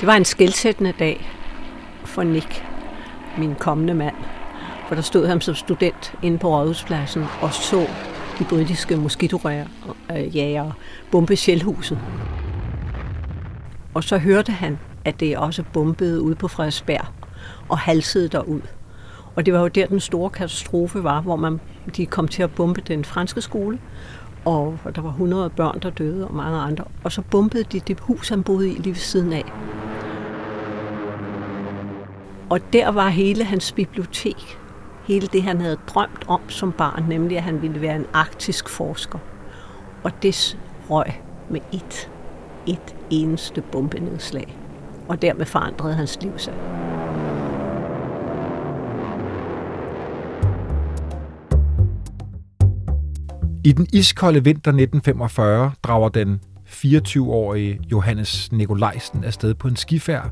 Det var en skældsættende dag for Nick, min kommende mand. For der stod han som student inde på Rådhuspladsen og så de britiske moskitorjæger øh, bombe Sjælhuset. Og så hørte han, at det også bombede ude på Frederiksberg og halsede derud. Og det var jo der, den store katastrofe var, hvor man, de kom til at bombe den franske skole, og der var 100 børn, der døde, og mange andre. Og så bombede de det hus, han boede i lige ved siden af. Og der var hele hans bibliotek. Hele det, han havde drømt om som barn, nemlig at han ville være en arktisk forsker. Og det røg med et, et eneste bombenedslag. Og dermed forandrede hans liv sig. I den iskolde vinter 1945 drager den 24-årige Johannes Nikolajsen afsted på en skifærd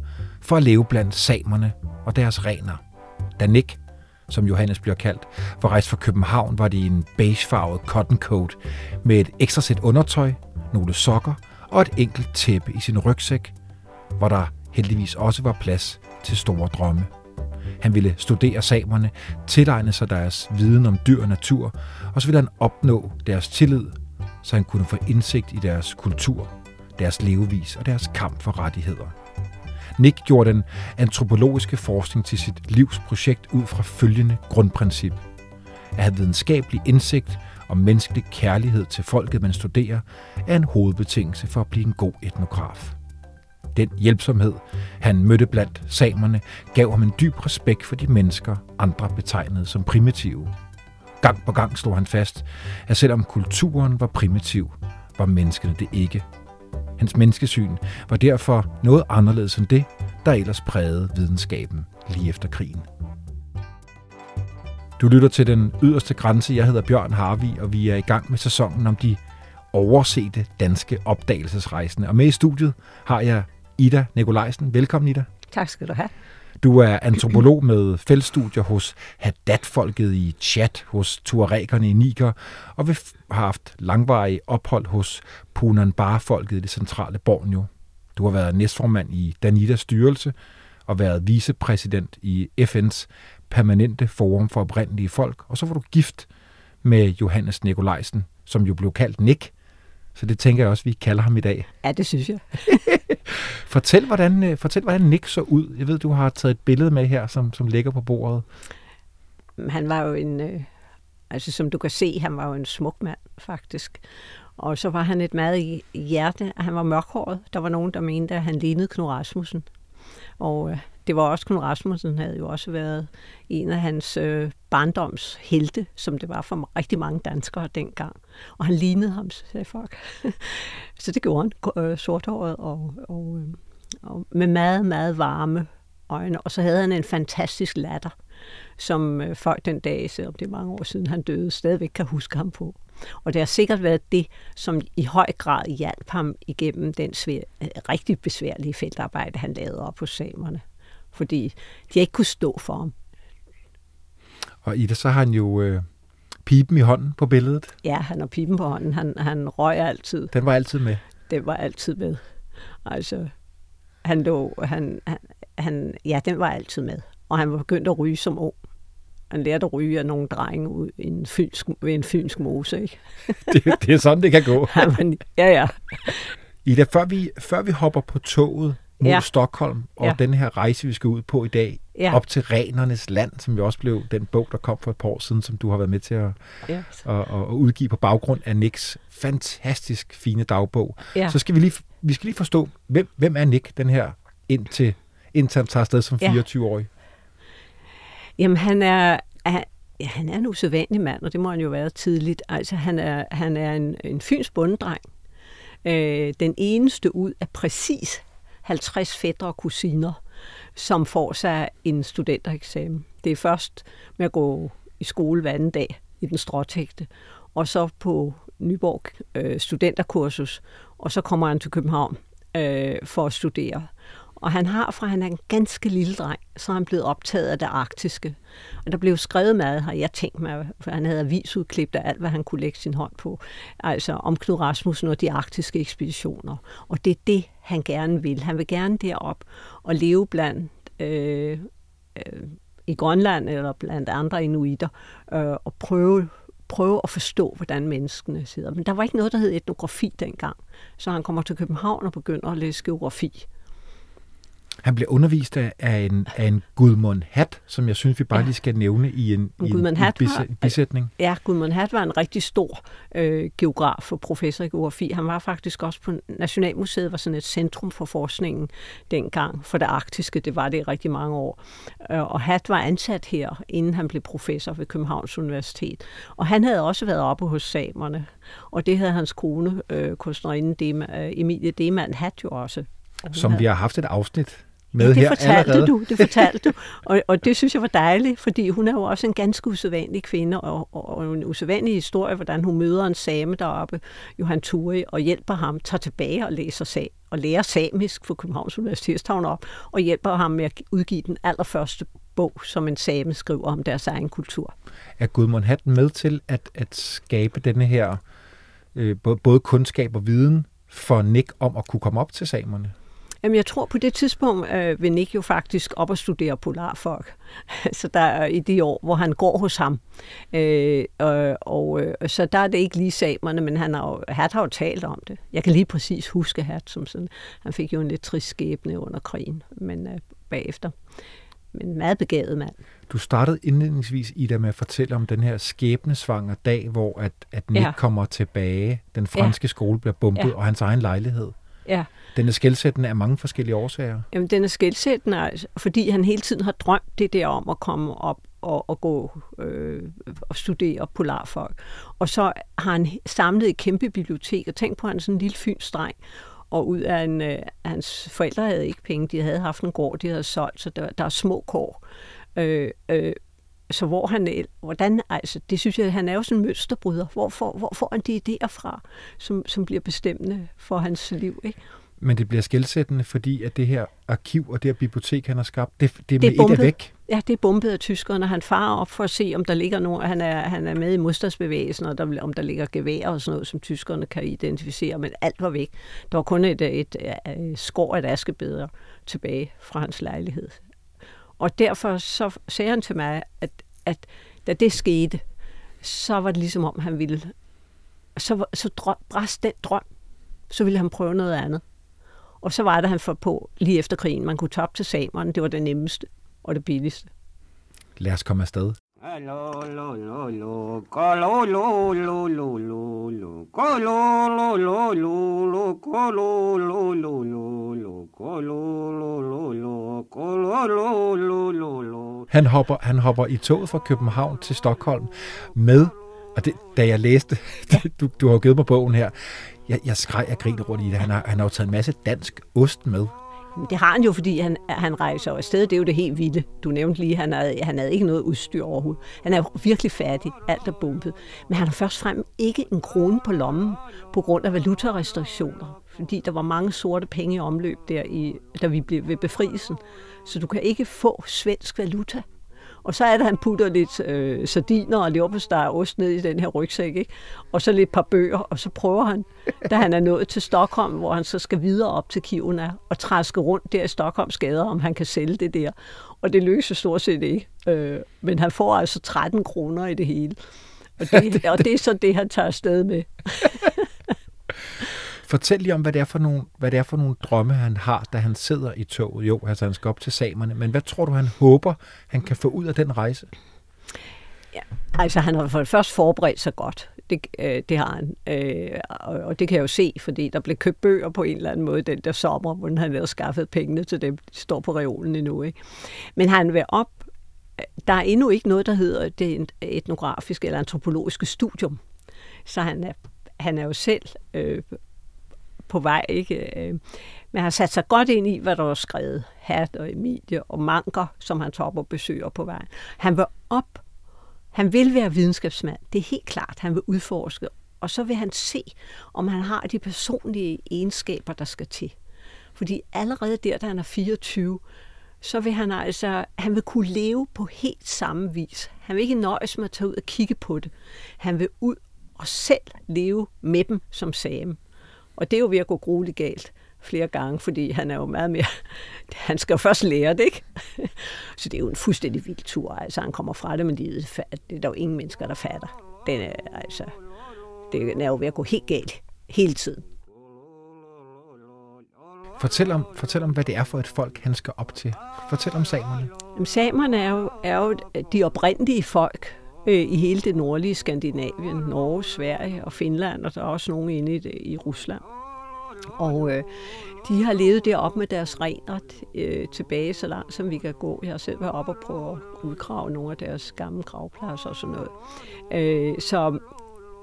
for at leve blandt samerne og deres rener. Danik, som Johannes bliver kaldt, var rejst fra København, var det i en beigefarvet cotton coat med et ekstra sæt undertøj, nogle sokker og et enkelt tæppe i sin rygsæk, hvor der heldigvis også var plads til store drømme. Han ville studere samerne, tilegne sig deres viden om dyr og natur, og så ville han opnå deres tillid, så han kunne få indsigt i deres kultur, deres levevis og deres kamp for rettigheder. Nick gjorde den antropologiske forskning til sit livs projekt ud fra følgende grundprincip. At have videnskabelig indsigt og menneskelig kærlighed til folket, man studerer, er en hovedbetingelse for at blive en god etnograf. Den hjælpsomhed, han mødte blandt samerne, gav ham en dyb respekt for de mennesker, andre betegnede som primitive. Gang på gang slog han fast, at selvom kulturen var primitiv, var menneskene det ikke. Hans menneskesyn var derfor noget anderledes end det, der ellers prægede videnskaben lige efter krigen. Du lytter til den yderste grænse. Jeg hedder Bjørn Harvi, og vi er i gang med sæsonen om de oversete danske opdagelsesrejsende. Og med i studiet har jeg Ida Nikolajsen. Velkommen, Ida. Tak skal du have. Du er antropolog med feltstudier hos Haddad-folket i Chad, hos Tuaregerne i Niger, og vi har haft langvarige ophold hos Punanbar-folket i det centrale Borneo. Du har været næstformand i Danidas styrelse og været vicepræsident i FN's permanente forum for oprindelige folk, og så var du gift med Johannes Nikolajsen, som jo blev kaldt Nick, så det tænker jeg også, vi kalder ham i dag. Ja, det synes jeg. fortæl, hvordan, øh, fortæl, hvordan Nick så ud. Jeg ved, du har taget et billede med her, som, som ligger på bordet. Han var jo en, øh, altså som du kan se, han var jo en smuk mand, faktisk. Og så var han et meget hjerte. Han var mørkhåret. Der var nogen, der mente, at han lignede Knud Rasmussen. Og øh, det var også Knud Rasmussen, havde jo også været en af hans øh, barndomshelte, som det var for rigtig mange danskere dengang. Og han lignede ham, sagde folk. så det gjorde han, øh, sorthåret og, og, øh, og med meget, meget varme øjne. Og så havde han en fantastisk latter, som øh, folk den dag, selvom det er mange år siden han døde, stadigvæk kan huske ham på. Og det har sikkert været det, som i høj grad hjalp ham igennem den svær, øh, rigtig besværlige feltarbejde, han lavede op hos samerne fordi de ikke kunne stå for ham. Og Ida, så har han jo øh, pipen i hånden på billedet. Ja, han har pipen på hånden. Han, han røg altid. Den var altid med? Den var altid med. Altså, han lå, han, han, han, ja, den var altid med. Og han var begyndt at ryge som ung. Han lærte at ryge af nogle drenge ud i en fynsk, ved en fynsk mose, ikke? det, det er sådan, det kan gå. ja, ja. Ida, før vi, før vi hopper på toget mod ja. Stockholm, og ja. den her rejse, vi skal ud på i dag, ja. op til Renernes land, som jo også blev den bog, der kom for et par år siden, som du har været med til at, ja. at, at, at udgive på baggrund af Nicks fantastisk fine dagbog. Ja. Så skal vi lige, vi skal lige forstå, hvem, hvem er Nick, den her, indtil, indtil han tager afsted som 24-årig? Ja. Jamen, han er, er Ja, han er en usædvanlig mand, og det må han jo være tidligt. Altså, han er, han er en, en fyns bundedreng. Øh, den eneste ud af præcis 50 fætter og kusiner, som får sig en studentereksamen. Det er først med at gå i skole hver anden dag i den stråtægte, og så på Nyborg øh, studenterkursus, og så kommer han til København øh, for at studere. Og han har fra han er en ganske lille dreng, så er han blevet optaget af det arktiske. Og der blev skrevet meget, har jeg tænkt mig, for han havde avisudklip af alt, hvad han kunne lægge sin hånd på. Altså om Knud Rasmussen og de arktiske ekspeditioner. Og det er det, han gerne vil. Han vil gerne derop og leve blandt øh, øh, i Grønland eller blandt andre inuiter øh, og prøve prøve at forstå, hvordan menneskene sidder. Men der var ikke noget, der hed etnografi dengang. Så han kommer til København og begynder at læse geografi. Han bliver undervist af, af, en, af en Gudmund Hat, som jeg synes, vi bare ja. lige skal nævne i en, i en, en bis, bisætning. Ja, Gudmund Hat var en rigtig stor øh, geograf og professor i geografi. Han var faktisk også på Nationalmuseet, var sådan et centrum for forskningen dengang, for det arktiske, det var det i rigtig mange år. Øh, og Hat var ansat her, inden han blev professor ved Københavns Universitet. Og han havde også været oppe hos samerne, og det havde hans kone, øh, kunstnerinde Dema, øh, Emilie Demann Hat jo også. Som vi har haft et afsnit med ja, det her fortalte allerede. du, det fortalte du. Og, og det synes jeg var dejligt, fordi hun er jo også en ganske usædvanlig kvinde, og, og, og en usædvanlig historie, hvordan hun møder en same deroppe, Johan Turi, og hjælper ham, tager tilbage og læser sag, og lærer samisk for Københavns Universitet, op, og hjælper ham med at udgive den allerførste bog, som en same skriver om deres egen kultur. Er Gudmund Hatten med til at, at skabe denne her øh, både kundskab og viden for Nick om at kunne komme op til samerne? Jamen, jeg tror på det tidspunkt øh, vil Nick jo faktisk op og studere polarfolk. så der er i de år, hvor han går hos ham. Øh, og, og øh, så der er det ikke lige samerne, men han har jo, Hat har jo talt om det. Jeg kan lige præcis huske Hat som sådan. Han fik jo en lidt trist skæbne under krigen, men øh, bagefter. Men meget begavet mand. Du startede indledningsvis, Ida, med at fortælle om den her skæbnesvanger dag, hvor at, at Nick ja. kommer tilbage. Den franske ja. skole bliver bumpet, ja. og hans egen lejlighed. Ja. Den er skældsættende af mange forskellige årsager. Jamen, den er skældsættende, altså, fordi han hele tiden har drømt det der om at komme op og, og gå øh, og studere polarfolk. Og så har han samlet et kæmpe bibliotek, og tænk på, at han sådan en lille fynsdreng. Og ud af en, øh, hans forældre havde ikke penge, de havde haft en gård, de havde solgt, så der, der er små kår. Øh, øh, så hvor han, hvordan, altså, det synes jeg, han er jo sådan en mønsterbryder. Hvor får, hvor får han de idéer fra, som, som bliver bestemmende for hans liv, ikke? Men det bliver skældsættende, fordi at det her arkiv og det her bibliotek, han har skabt, det, det, det er med et af væk. Ja, det er bumpet af tyskerne. Han farer op for at se, om der ligger nogen. Han er, han er med i modstandsbevægelsen, og der, om der ligger gevær og sådan noget, som tyskerne kan identificere. Men alt var væk. Der var kun et, et, et, et skår af askebeder tilbage fra hans lejlighed. Og derfor så sagde han til mig, at, at da det skete, så var det ligesom om, han ville... Så, så drøm, bræst den drøm. Så ville han prøve noget andet. Og så var det, han for på lige efter krigen. Man kunne tage til samerne. Det var det nemmeste og det billigste. Lad os komme afsted. Han hopper, han hopper i toget fra København til Stockholm med, og det, da jeg læste, du, du har givet mig bogen her, jeg, jeg skreg og grinede rundt i det. Han har, han har jo taget en masse dansk ost med. Det har han jo, fordi han, han rejser afsted. Det er jo det helt vilde. Du nævnte lige, han havde, han havde ikke noget udstyr overhovedet. Han er virkelig fattig. Alt er bumpet. Men han har først frem ikke en krone på lommen på grund af valutarestriktioner. Fordi der var mange sorte penge i omløb der, i, da vi blev ved befrielsen. Så du kan ikke få svensk valuta. Og så er det, at han putter lidt øh, sardiner og leverpostej og ost ned i den her rygsæk, ikke? og så lidt par bøger, og så prøver han, da han er nået til Stockholm, hvor han så skal videre op til Kiruna og træske rundt der i Stockholms gader, om han kan sælge det der. Og det lykkes stort set ikke. Øh, men han får altså 13 kroner i det hele. Og det, og det er så det, han tager afsted med. Fortæl lige om, hvad det, er for nogle, hvad det er for nogle drømme, han har, da han sidder i toget. Jo, altså han skal op til samerne, men hvad tror du, han håber, han kan få ud af den rejse? Ja, altså han har for det først forberedt sig godt. Det, øh, det har han. Øh, og, og det kan jeg jo se, fordi der blev købt bøger på en eller anden måde den der sommer, hvor han havde skaffet pengene til dem. De står på reolen endnu. Ikke? Men han vil op. Der er endnu ikke noget, der hedder det etnografiske eller antropologiske studium. Så han er, han er jo selv øh, på vej, ikke? Øh, men har sat sig godt ind i, hvad der var skrevet. Hat og Emilie og Manker, som han tager op og besøger på vejen. Han vil op. Han vil være videnskabsmand. Det er helt klart, han vil udforske. Og så vil han se, om han har de personlige egenskaber, der skal til. Fordi allerede der, da han er 24, så vil han altså, han vil kunne leve på helt samme vis. Han vil ikke nøjes med at tage ud og kigge på det. Han vil ud og selv leve med dem som same. Og det er jo ved at gå grueligt galt flere gange, fordi han er jo meget mere... Han skal jo først lære det, ikke? Så det er jo en fuldstændig vild tur. Altså, han kommer fra det, men det er der jo ingen mennesker, der fatter. Den er, altså, det er jo ved at gå helt galt hele tiden. Fortæl om, fortæl om, hvad det er for et folk, han skal op til. Fortæl om samerne. Jamen, samerne er jo, er jo de oprindelige folk øh, i hele det nordlige Skandinavien, Norge, Sverige og Finland, og der er også nogen inde i, det, i Rusland. Og øh, de har levet derop med deres rener øh, tilbage så langt, som vi kan gå. Jeg har selv været oppe og prøve at udgrave nogle af deres gamle gravpladser og sådan noget. Øh, så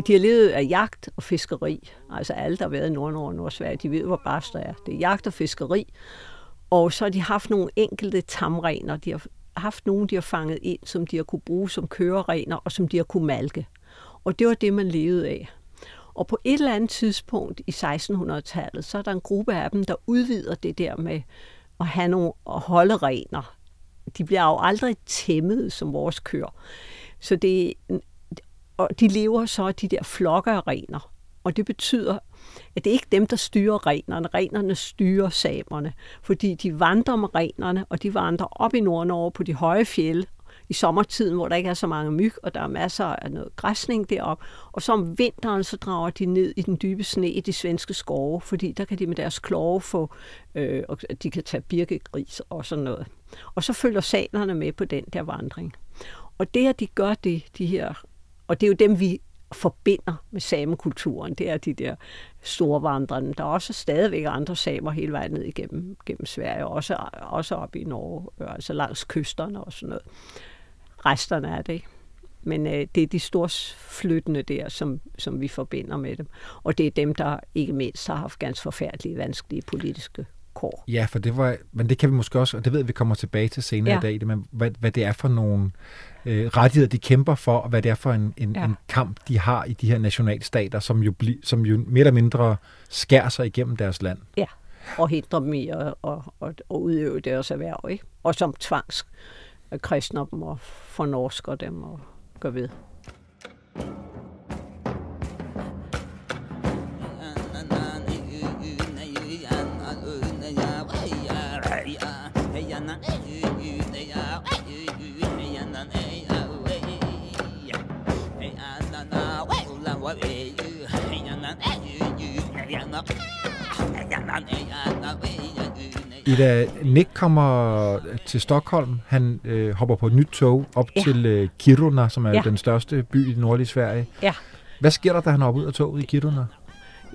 de har levet af jagt og fiskeri. Altså alle, der har været i Nord-Norge og Nordsverige, de ved, hvor barst der er. Det er jagt og fiskeri. Og så har de haft nogle enkelte tamrener. De har haft nogen, de har fanget ind, som de har kunne bruge som køreregner og som de har kunne malke. Og det var det, man levede af. Og på et eller andet tidspunkt i 1600-tallet, så er der en gruppe af dem, der udvider det der med at have nogle at holde rener. De bliver jo aldrig tæmmet som vores køer. Så det, og de lever så af de der flokke af rener. Og det betyder, at det er ikke dem, der styrer renerne. Renerne styrer samerne, fordi de vandrer med renerne, og de vandrer op i Nordnorge på de høje fjelde i sommertiden, hvor der ikke er så mange myg, og der er masser af noget græsning derop. Og så om vinteren, så drager de ned i den dybe sne i de svenske skove, fordi der kan de med deres kloge få, øh, og de kan tage birkegris og sådan noget. Og så følger salerne med på den der vandring. Og det, at de gør det, de her, og det er jo dem, vi forbinder med samekulturen, det er de der store vandrende. Der er også stadigvæk andre samer hele vejen ned igennem gennem Sverige, også, også op i Norge, øh, altså langs kysterne og sådan noget. Resterne er det, ikke? Men øh, det er de store flyttende der, som, som vi forbinder med dem. Og det er dem, der ikke mindst har haft ganske forfærdelige, vanskelige politiske kår. Ja, for det var, men det kan vi måske også, og det ved vi kommer tilbage til senere ja. i dag, det, men hvad, hvad det er for nogle øh, rettigheder, de kæmper for, og hvad det er for en, en, ja. en kamp, de har i de her nationalstater, som jo, bli, som jo mere eller mindre skærer sig igennem deres land. Ja, og hindrer dem i at, at, at, at udøve deres erhverv, ikke? og som tvangs kristner dem og fornorsker dem og gør ved. Ida, Nick kommer til Stockholm. Han øh, hopper på et nyt tog op ja. til øh, Kiruna, som er ja. den største by i det nordlige Sverige. Ja. Hvad sker der, da han hopper ud af toget i Kiruna?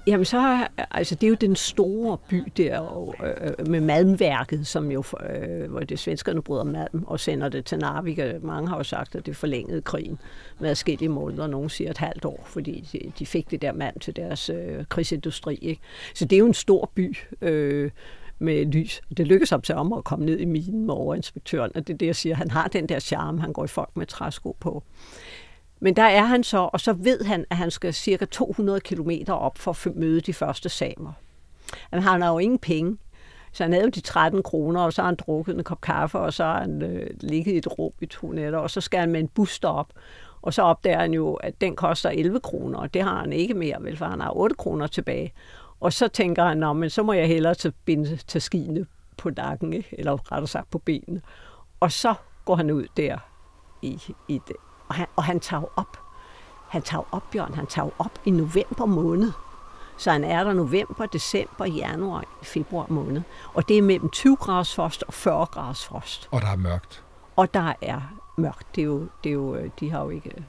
Jamen så, altså det er jo den store by der øh, med Malmværket, som jo, øh, hvor det svenskerne bryder malm og sender det til Narvik. Mange har jo sagt, at det forlængede krigen med adskillige måneder, nogen siger et halvt år, fordi de, de fik det der mand til deres øh, krigsindustri. Ikke? Så det er jo en stor by. Øh, med lys. Det lykkedes ham til om at komme ned i minen med overinspektøren, og det er det, jeg siger. Han har den der charme, han går i folk med træsko på. Men der er han så, og så ved han, at han skal cirka 200 km op for at møde de første samer. Men han har jo ingen penge, så han havde jo de 13 kroner, og så har han drukket en kop kaffe, og så har han øh, ligget i et rum i to nætter, og så skal han med en bus op. Og så opdager han jo, at den koster 11 kroner, og det har han ikke mere, vel, for han har 8 kroner tilbage. Og så tænker han, Nå, men så må jeg hellere tage, binde, tage skiene på nakken, ikke? eller rettere sagt på benene. Og så går han ud der i, i det. Og han, og han tager op. Han tager op, Bjørn. Han tager op i november måned. Så han er der november, december, januar, februar måned. Og det er mellem 20 graders frost og 40 graders frost. Og der er mørkt. Og der er mørkt. Det er jo, det er jo, de har jo ikke,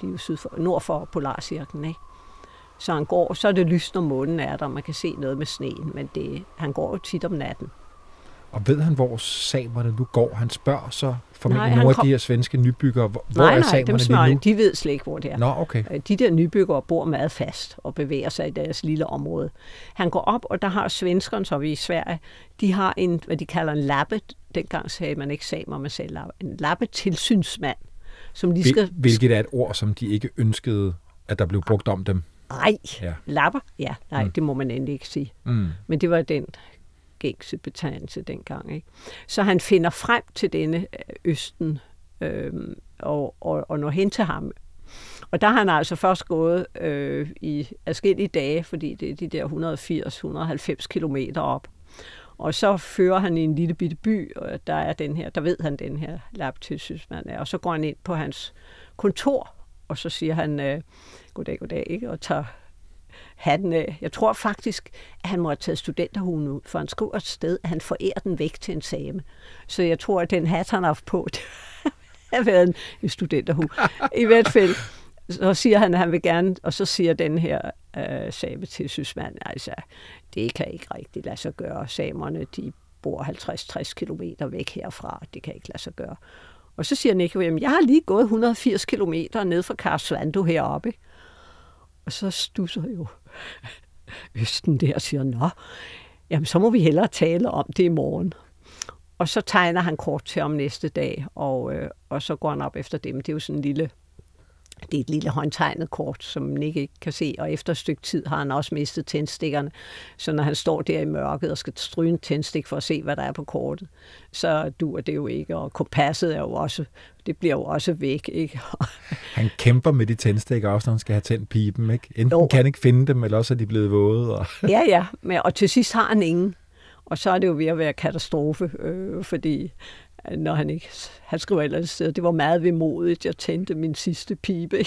de er jo syd for, nord for Polarcirklen, ikke? Så han går, så er det lyst, når månen er der, man kan se noget med sneen, men det, han går jo tit om natten. Og ved han, hvor samerne nu går? Han spørger så formentlig nej, nogle kom... af de her svenske nybyggere, hvor nej, er samerne dem lige nu? de ved slet ikke, hvor det er. Nå, okay. Øh, de der nybyggere bor meget fast og bevæger sig i deres lille område. Han går op, og der har svenskerne, så vi i Sverige, de har en, hvad de kalder en lappe. Dengang sagde man ikke samer, man sagde lappe. En lappe-tilsynsmand. Som lige skal... Hvilket er et ord, som de ikke ønskede, at der blev brugt om dem. Nej, ja. lapper? Ja, nej, mm. det må man endelig ikke sige. Mm. Men det var den gængse betegnelse dengang. Ikke? Så han finder frem til denne øh, Østen øh, og, og, og når hen til ham. Og der har han altså først gået øh, i adskillige dage, fordi det er de der 180-190 kilometer op. Og så fører han i en lille bitte by, og der er den her, der ved han den her labtilsynsmand er. Og så går han ind på hans kontor, og så siger han, øh, goddag, goddag, ikke? og tager hatten af. Øh, jeg tror faktisk, at han må have taget studenterhuen ud, for han skriver et sted, at han forærer den væk til en same. Så jeg tror, at den hat, han har haft på, det har været en, en studenterhue. I hvert fald, så siger han, at han vil gerne, og så siger den her øh, sysmanden altså, det kan ikke rigtig lade sig gøre. Samerne, de bor 50-60 km væk herfra. Det kan ikke lade sig gøre. Og så siger Nico, jamen jeg har lige gået 180 km ned fra Karsvando heroppe. Og så stusser jo Østen der og siger, nå, jamen så må vi hellere tale om det i morgen. Og så tegner han kort til om næste dag, og, øh, og så går han op efter dem. Det er jo sådan en lille det er et lille håndtegnet kort, som Nick ikke kan se, og efter et stykke tid har han også mistet tændstikkerne. Så når han står der i mørket og skal stryge en tændstik for at se, hvad der er på kortet, så duer det jo ikke, og kompasset er jo også, det bliver jo også væk. Ikke? han kæmper med de tændstikker også, når han skal have tændt pipen. Ikke? Enten jo. kan han ikke finde dem, eller også er de blevet våde. Og ja, ja, men, og til sidst har han ingen. Og så er det jo ved at være katastrofe, øh, fordi når han ikke... Han skriver ellers sted, det var meget vemodigt, jeg tændte min sidste pibe.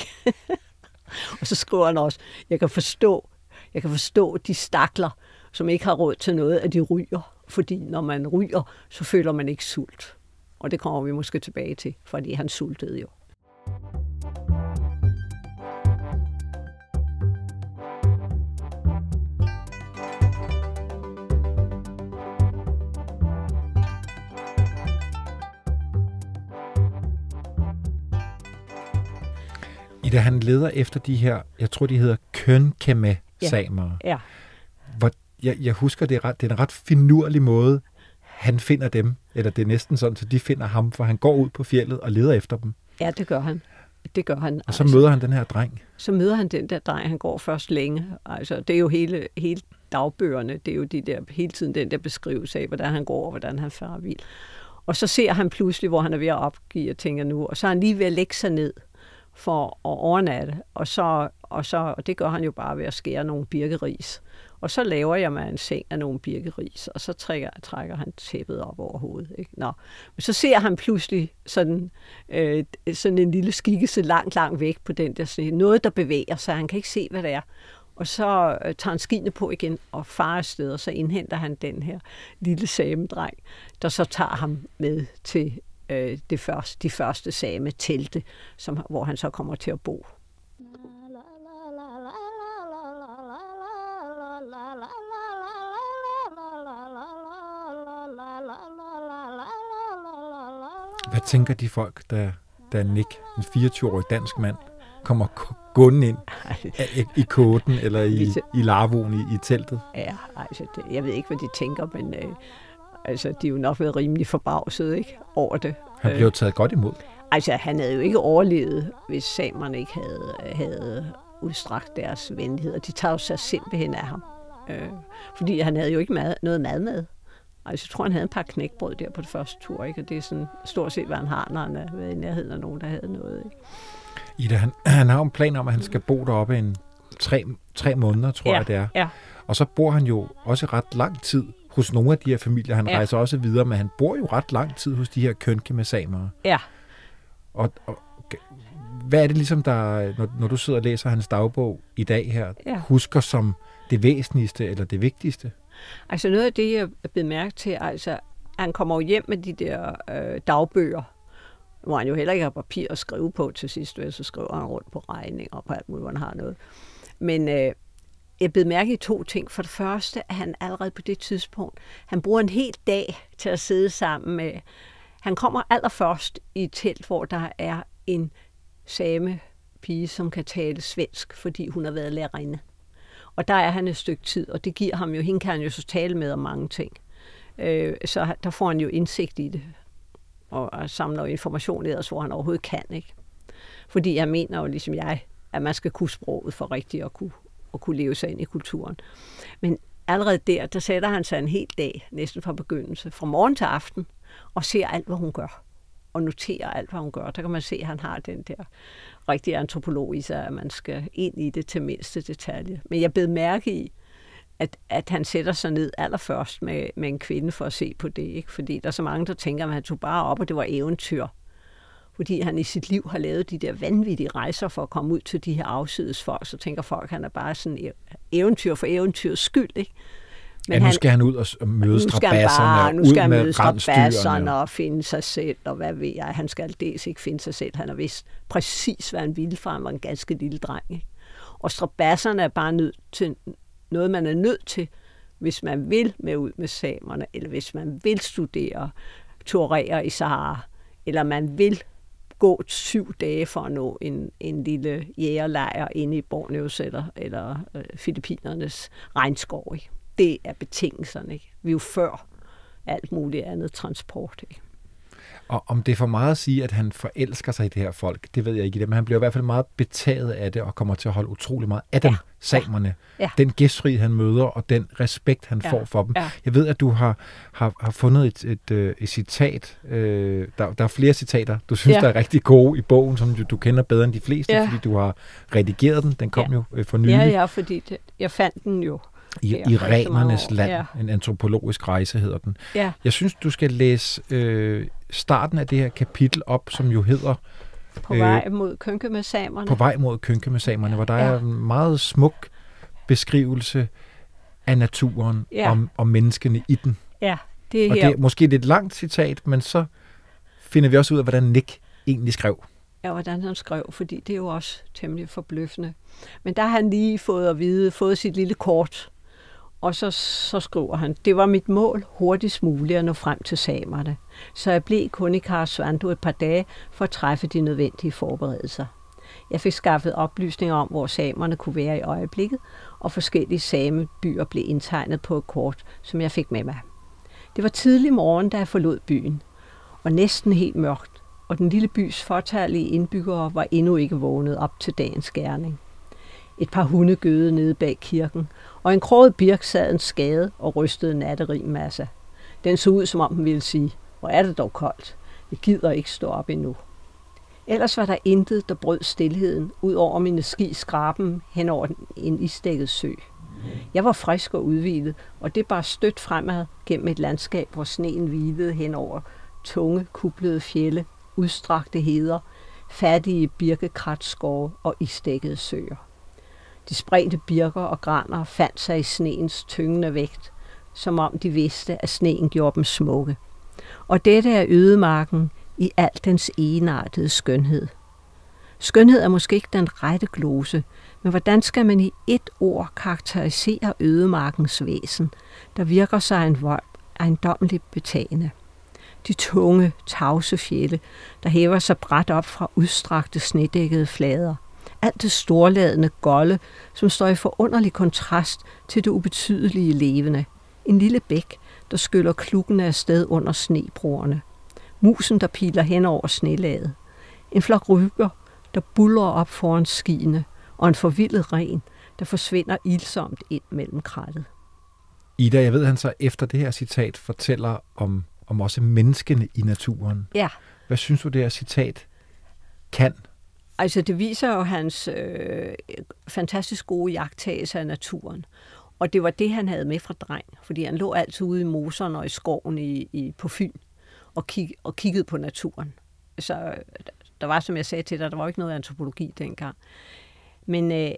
og så skriver han også, jeg kan forstå, jeg kan forstå de stakler, som ikke har råd til noget, at de ryger. Fordi når man ryger, så føler man ikke sult. Og det kommer vi måske tilbage til, fordi han sultede jo. Ida, han leder efter de her, jeg tror, de hedder kønkeme-samer. Ja. ja. Hvor, jeg, jeg husker, det er, ret, det er en ret finurlig måde, han finder dem. Eller det er næsten sådan, så de finder ham, for han går ud på fjellet og leder efter dem. Ja, det gør han. Det gør han. Og så altså. møder han den her dreng. Så møder han den der dreng. Han går først længe. Altså, det er jo hele, hele dagbøgerne. Det er jo de der, hele tiden den der beskrivelse af, hvordan han går og hvordan han farer vild. Og så ser han pludselig, hvor han er ved at opgive og tænker nu. Og så er han lige ved at lægge sig ned for at overnatte. Og, så, og, så, og det gør han jo bare ved at skære nogle birkeris. Og så laver jeg mig en seng af nogle birkeris, og så trækker, trækker han tæppet op over hovedet. Ikke? Nå. Men så ser han pludselig sådan, øh, sådan en lille skikkelse langt, langt væk på den der sne. Noget, der bevæger sig. Han kan ikke se, hvad det er. Og så øh, tager han skinet på igen og farer afsted, og så indhenter han den her lille samedreng, der så tager ham med til øh, det første, de første same telte, som, hvor han så kommer til at bo. Hvad tænker de folk, der, der Nick, en 24-årig dansk mand, kommer gående ind i, i koden eller i, i larvoen i, i teltet? Ja, altså, det, jeg ved ikke, hvad de tænker, men øh, altså, de er jo nok været rimelig forbavset ikke, over det. Han blev taget godt imod. Altså, han havde jo ikke overlevet, hvis samerne ikke havde, havde udstrakt deres venlighed. De tager jo sig simpelthen af ham. Øh, fordi han havde jo ikke mad, noget mad med. Altså, jeg tror, han havde en par knækbrød der på det første tur, ikke? og det er sådan stort set, hvad han har, når han er ved i nærheden af nogen, der havde noget. Ikke? Ida, han, han har jo en plan om, at han skal bo deroppe en tre, tre måneder, tror ja, jeg det er. Ja. Og så bor han jo også ret lang tid hos nogle af de her familier. Han ja. rejser også videre, men han bor jo ret lang tid hos de her kønke med samere. Ja. Og, og hvad er det ligesom, der, når, når du sidder og læser hans dagbog i dag her, ja. husker som det væsentligste eller det vigtigste? Altså noget af det, jeg blevet mærke til, altså han kommer jo hjem med de der øh, dagbøger, hvor han jo heller ikke har papir at skrive på til sidst, så skriver han rundt på regning og på alt muligt, hvor han har noget. Men øh, jeg blev mærke i to ting. For det første, at han allerede på det tidspunkt, han bruger en hel dag til at sidde sammen med... Han kommer allerførst i et telt, hvor der er en same pige, som kan tale svensk, fordi hun har været lærerinde. Og der er han et stykke tid, og det giver ham jo, hende kan han jo så tale med om mange ting. Øh, så der får han jo indsigt i det, og og samler information ellers, hvor han overhovedet kan. Ikke? Fordi jeg mener jo, ligesom jeg, at man skal kunne sproget for rigtigt at kunne, at kunne leve sig ind i kulturen. Men allerede der, der sætter han sig en hel dag, næsten fra begyndelse, fra morgen til aften, og ser alt, hvad hun gør. Og noterer alt, hvad hun gør. Der kan man se, at han har den der rigtige antropolog i sig, at man skal ind i det til mindste detalje. Men jeg bed mærke i, at, at han sætter sig ned allerførst med, med en kvinde for at se på det. Ikke? Fordi der er så mange, der tænker, at han tog bare op, og det var eventyr. Fordi han i sit liv har lavet de der vanvittige rejser for at komme ud til de her afsides folk, så tænker folk, at han er bare sådan e- eventyr for eventyrs skyld. Ikke? Men ja, nu skal han, han ud og møde strabasserne, nu skal han møde strabasserne og finde sig selv, og hvad ved jeg. Han skal dels ikke finde sig selv. Han har vidst præcis, hvad han ville, for han var en ganske lille dreng. Ikke? Og strabasserne er bare nødt til noget, man er nødt til, hvis man vil med ud med samerne, eller hvis man vil studere tuarerer i Sahara, eller man vil gå syv dage for at nå en, en lille jægerlejr inde i Borneos eller, eller øh, Filippinernes regnskov. Ikke? Det er betingelserne. Ikke? Vi er jo før alt muligt andet transport. Ikke? Og om det er for meget at sige, at han forelsker sig i det her folk, det ved jeg ikke i det, men han bliver i hvert fald meget betaget af det, og kommer til at holde utrolig meget af dem, ja. samerne. Ja. Den gæstfri, han møder, og den respekt, han ja. får for dem. Ja. Jeg ved, at du har, har, har fundet et, et, et, øh, et citat. Øh, der, der er flere citater, du synes, ja. der er rigtig gode i bogen, som du, du kender bedre end de fleste, ja. fordi du har redigeret den. Den kom ja. jo øh, for nylig. Ja, ja, fordi det, jeg fandt den jo i, i Renernes land. Ja. En antropologisk rejse hedder den. Ja. Jeg synes, du skal læse øh, starten af det her kapitel op, som jo hedder... På øh, vej mod kønkemesamerne. På vej mod kønkemesamerne, ja. hvor der ja. er en meget smuk beskrivelse af naturen ja. og, og menneskene i den. Ja, det er og her. det er måske et lidt langt citat, men så finder vi også ud af, hvordan Nick egentlig skrev. Ja, hvordan han skrev, fordi det er jo også temmelig forbløffende. Men der har han lige fået at vide, fået sit lille kort og så, så skriver han, det var mit mål hurtigst muligt at nå frem til samerne, så jeg blev kun i Karasvandu et par dage for at træffe de nødvendige forberedelser. Jeg fik skaffet oplysninger om, hvor samerne kunne være i øjeblikket, og forskellige samebyer blev indtegnet på et kort, som jeg fik med mig. Det var tidlig morgen, da jeg forlod byen, og næsten helt mørkt, og den lille bys fortalige indbyggere var endnu ikke vågnet op til dagens gerning. Et par hunde gøde nede bag kirken, og en kroget birk sad en skade og rystede natterig masse. Den så ud, som om den ville sige, hvor er det dog koldt. Jeg gider ikke stå op endnu. Ellers var der intet, der brød stillheden, ud over mine ski skraben hen over en isdækket sø. Jeg var frisk og udvilet, og det bare stødt fremad gennem et landskab, hvor sneen hvilede hen over tunge, kuplede fjelle, udstrakte heder, fattige birkekratskove og isdækkede søer. De spredte birker og graner fandt sig i sneens tyngende vægt, som om de vidste, at sneen gjorde dem smukke. Og dette er ødemarken i al dens enartede skønhed. Skønhed er måske ikke den rette glose, men hvordan skal man i et ord karakterisere ødemarkens væsen, der virker sig en vold, ejendommeligt betagende? De tunge, tavse fjelle, der hæver sig bræt op fra udstrakte snedækkede flader – alt det storladende golde, som står i forunderlig kontrast til det ubetydelige levende. En lille bæk, der skyller klukkene af sted under snebroerne. Musen, der piler hen over snelaget. En flok ryger, der buller op foran skiene, og en forvildet ren, der forsvinder ilsomt ind mellem krattet. Ida, jeg ved, at han så efter det her citat fortæller om, om også menneskene i naturen. Ja. Hvad synes du, det her citat kan Altså, det viser jo hans øh, fantastisk gode jagttagelse af naturen. Og det var det, han havde med fra dreng, fordi han lå altid ude i moserne og i skoven i, i, på Fyn og, kig, og kiggede på naturen. Så der var, som jeg sagde til dig, der var ikke noget antropologi dengang. Men, øh,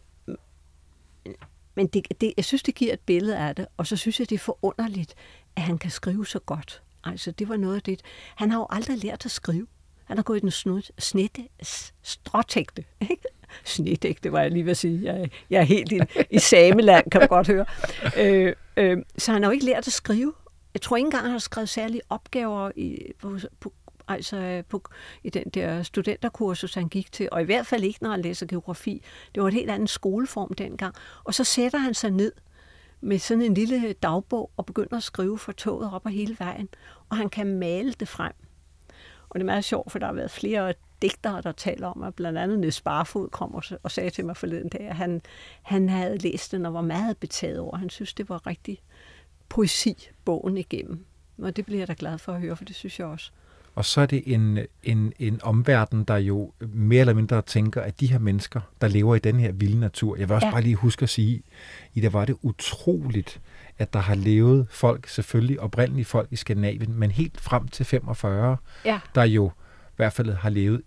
men det, det, jeg synes, det giver et billede af det, og så synes jeg, det er forunderligt, at han kan skrive så godt. Altså, det var noget af det. Han har jo aldrig lært at skrive. Han har gået i den snud, snitte, stråtægte. Snedægte, var jeg lige ved at sige. Jeg, jeg er helt i, i sameland, kan du godt høre. Øh, øh, så han har jo ikke lært at skrive. Jeg tror ikke engang, han har skrevet særlige opgaver i, på, på, altså på, i den der studenterkursus, han gik til. Og i hvert fald ikke, når han læser geografi. Det var et helt andet skoleform dengang. Og så sætter han sig ned med sådan en lille dagbog og begynder at skrive for toget op og hele vejen. Og han kan male det frem. Og det er meget sjovt, for der har været flere digtere, der taler om, at blandt andet Niels Barfod kom og, og sagde til mig forleden dag, at han, han havde læst den og var meget betaget over. Han synes, det var rigtig poesi, bogen igennem. Og det bliver jeg da glad for at høre, for det synes jeg også. Og så er det en, en, en omverden, der jo mere eller mindre tænker, at de her mennesker, der lever i den her vilde natur, jeg vil også ja. bare lige huske at sige, i det var det utroligt, at der har levet folk, selvfølgelig oprindelige folk i Skandinavien, men helt frem til 45, ja. der jo i hvert fald har levet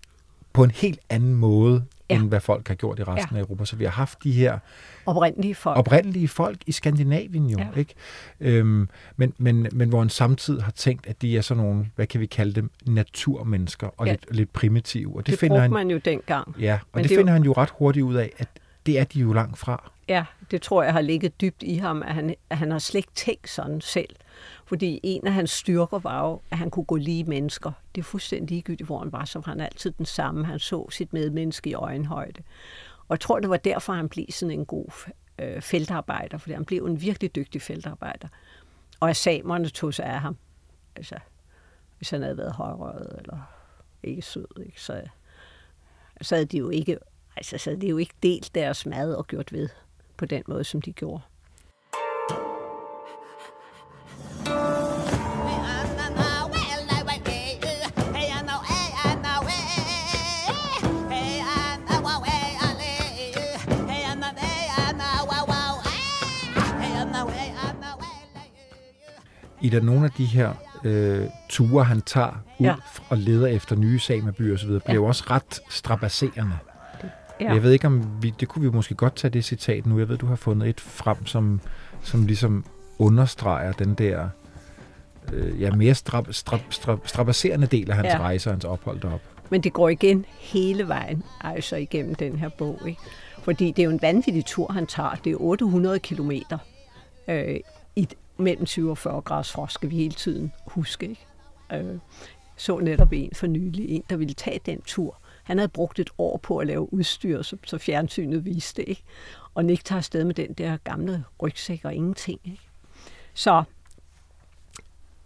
på en helt anden måde, ja. end hvad folk har gjort i resten ja. af Europa. Så vi har haft de her oprindelige folk, oprindelige folk i Skandinavien jo, ja. ikke? Øhm, men, men, men hvor en samtid har tænkt, at de er sådan nogle, hvad kan vi kalde dem, naturmennesker og ja. lidt, lidt primitive. Og det, det finder han, man jo dengang. Ja, og men det, det finder jo, han jo ret hurtigt ud af, at det er de jo langt fra. Ja, det tror jeg har ligget dybt i ham, at han, at han har slet ikke tænkt sådan selv. Fordi en af hans styrker var jo, at han kunne gå lige mennesker. Det er fuldstændig ligegyldigt, hvor han var, som han altid den samme. Han så sit medmenneske i øjenhøjde. Og jeg tror, det var derfor, han blev sådan en god øh, feltarbejder, fordi han blev en virkelig dygtig feltarbejder. Og at samerne tog sig af ham. Altså, hvis han havde været højrøget eller ikke sød, ikke, så, så havde de jo ikke, altså, så havde de jo ikke delt deres mad og gjort ved på den måde, som de gjorde. I der nogle af de her øh, ture, han tager ud ja. og leder efter nye samebyer osv., bliver ja. jo også ret strabasserende. Ja. Jeg ved ikke, om vi, det kunne vi måske godt tage det citat nu. Jeg ved, du har fundet et frem, som, som ligesom understreger den der øh, ja, mere strab, strab, strab, strabasserende del af hans ja. rejse og hans ophold deroppe. Men det går igen hele vejen, altså igennem den her bog. Ikke? Fordi det er jo en vanvittig tur, han tager. Det er 800 kilometer øh, i, mellem 20 og 40 graders frost, skal vi hele tiden huske. Ikke? Øh, så netop en for nylig, en der ville tage den tur. Han havde brugt et år på at lave udstyr, så, så fjernsynet viste, ikke? Og Nick tager afsted med den der gamle rygsæk og ingenting, ikke? Så,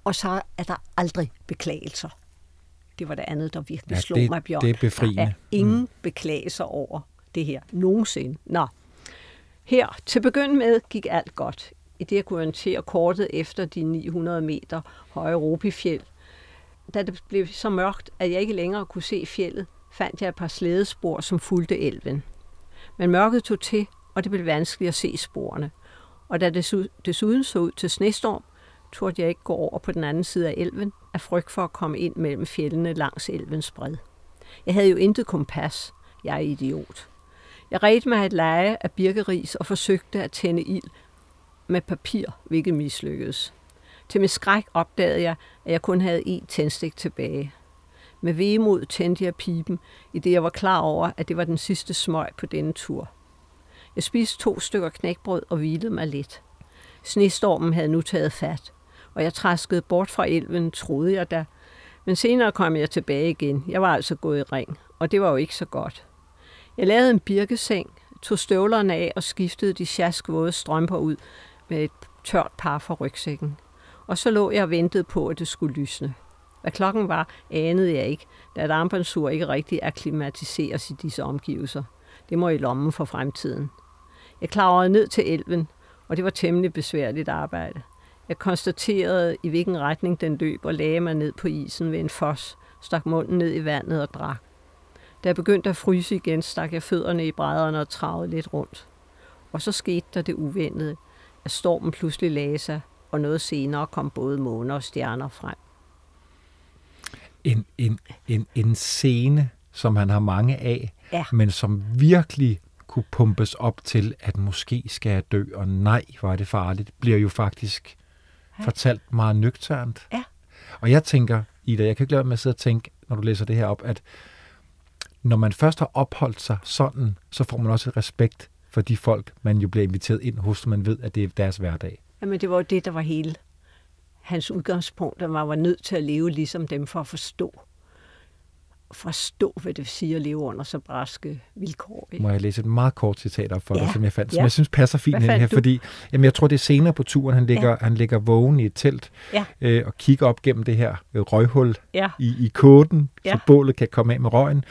og så er der aldrig beklagelser. Det var det andet, der virkelig ja, slog det, mig, Bjørn. Det er befriende. Der er ingen mm. beklagelser over det her nogensinde. Nå, her til begynde med gik alt godt i det, at kunne orientere kortet efter de 900 meter høje Ropifjeld. Da det blev så mørkt, at jeg ikke længere kunne se fjellet, fandt jeg et par slædespor, som fulgte elven. Men mørket tog til, og det blev vanskeligt at se sporene. Og da det desuden så ud til snestorm, turde jeg ikke gå over på den anden side af elven, af frygt for at komme ind mellem fjellene langs elvens bred. Jeg havde jo intet kompas. Jeg er idiot. Jeg redte mig et leje af birkeris og forsøgte at tænde ild med papir, hvilket mislykkedes. Til min skræk opdagede jeg, at jeg kun havde én tændstik tilbage. Med vemod tændte jeg pipen, i det jeg var klar over, at det var den sidste smøg på denne tur. Jeg spiste to stykker knækbrød og hvilede mig lidt. Snestormen havde nu taget fat, og jeg træskede bort fra elven, troede jeg da. Men senere kom jeg tilbage igen. Jeg var altså gået i ring, og det var jo ikke så godt. Jeg lavede en birkeseng, tog støvlerne af og skiftede de sjaskvåde strømper ud med et tørt par for rygsækken. Og så lå jeg og ventede på, at det skulle lysne. Hvad klokken var, anede jeg ikke, da et armbandsur ikke rigtig akklimatiseres i disse omgivelser. Det må i lommen for fremtiden. Jeg klarede ned til elven, og det var temmelig besværligt arbejde. Jeg konstaterede, i hvilken retning den løb, og lagde mig ned på isen ved en fos, stak munden ned i vandet og drak. Da jeg begyndte at fryse igen, stak jeg fødderne i brædderne og travede lidt rundt. Og så skete der det uventede at stormen pludselig lagde sig, og noget senere kom både måner og stjerner frem. En, en, en, en scene, som han har mange af, ja. men som virkelig kunne pumpes op til, at måske skal jeg dø, og nej, var det farligt, bliver jo faktisk ja. fortalt meget nøgternt. Ja. Og jeg tænker, Ida, jeg kan ikke lade med at sidde og tænke, når du læser det her op, at når man først har opholdt sig sådan, så får man også et respekt for de folk, man jo bliver inviteret ind hos, så man ved, at det er deres hverdag. Jamen, det var jo det, der var hele hans udgangspunkt, at man var nødt til at leve ligesom dem for at forstå. forstå, hvad det vil sige at leve under så braske vilkår. Ikke? Må jeg læse et meget kort citat op for ja. dig, som jeg fandt, ja. som jeg synes passer fint ind her, du? fordi jamen, jeg tror, det er senere på turen, han ligger, ja. han ligger vågen i et telt ja. øh, og kigger op gennem det her øh, røghul ja. i, i koden, ja. så bålet kan komme af med røgen.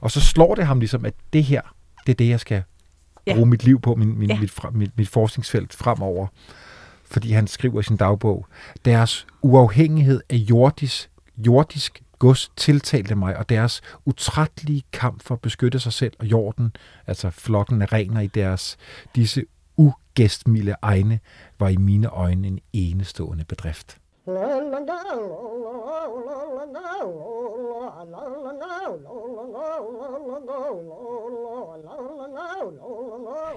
Og så slår det ham ligesom, at det her, det er det, jeg skal ja. bruge mit liv på, min, min, ja. mit, mit, mit forskningsfelt fremover. Fordi han skriver i sin dagbog, deres uafhængighed af jordisk, jordisk gods tiltalte mig, og deres utrættelige kamp for at beskytte sig selv og jorden, altså flokken af rener i deres, disse ugæstmilde egne, var i mine øjne en enestående bedrift.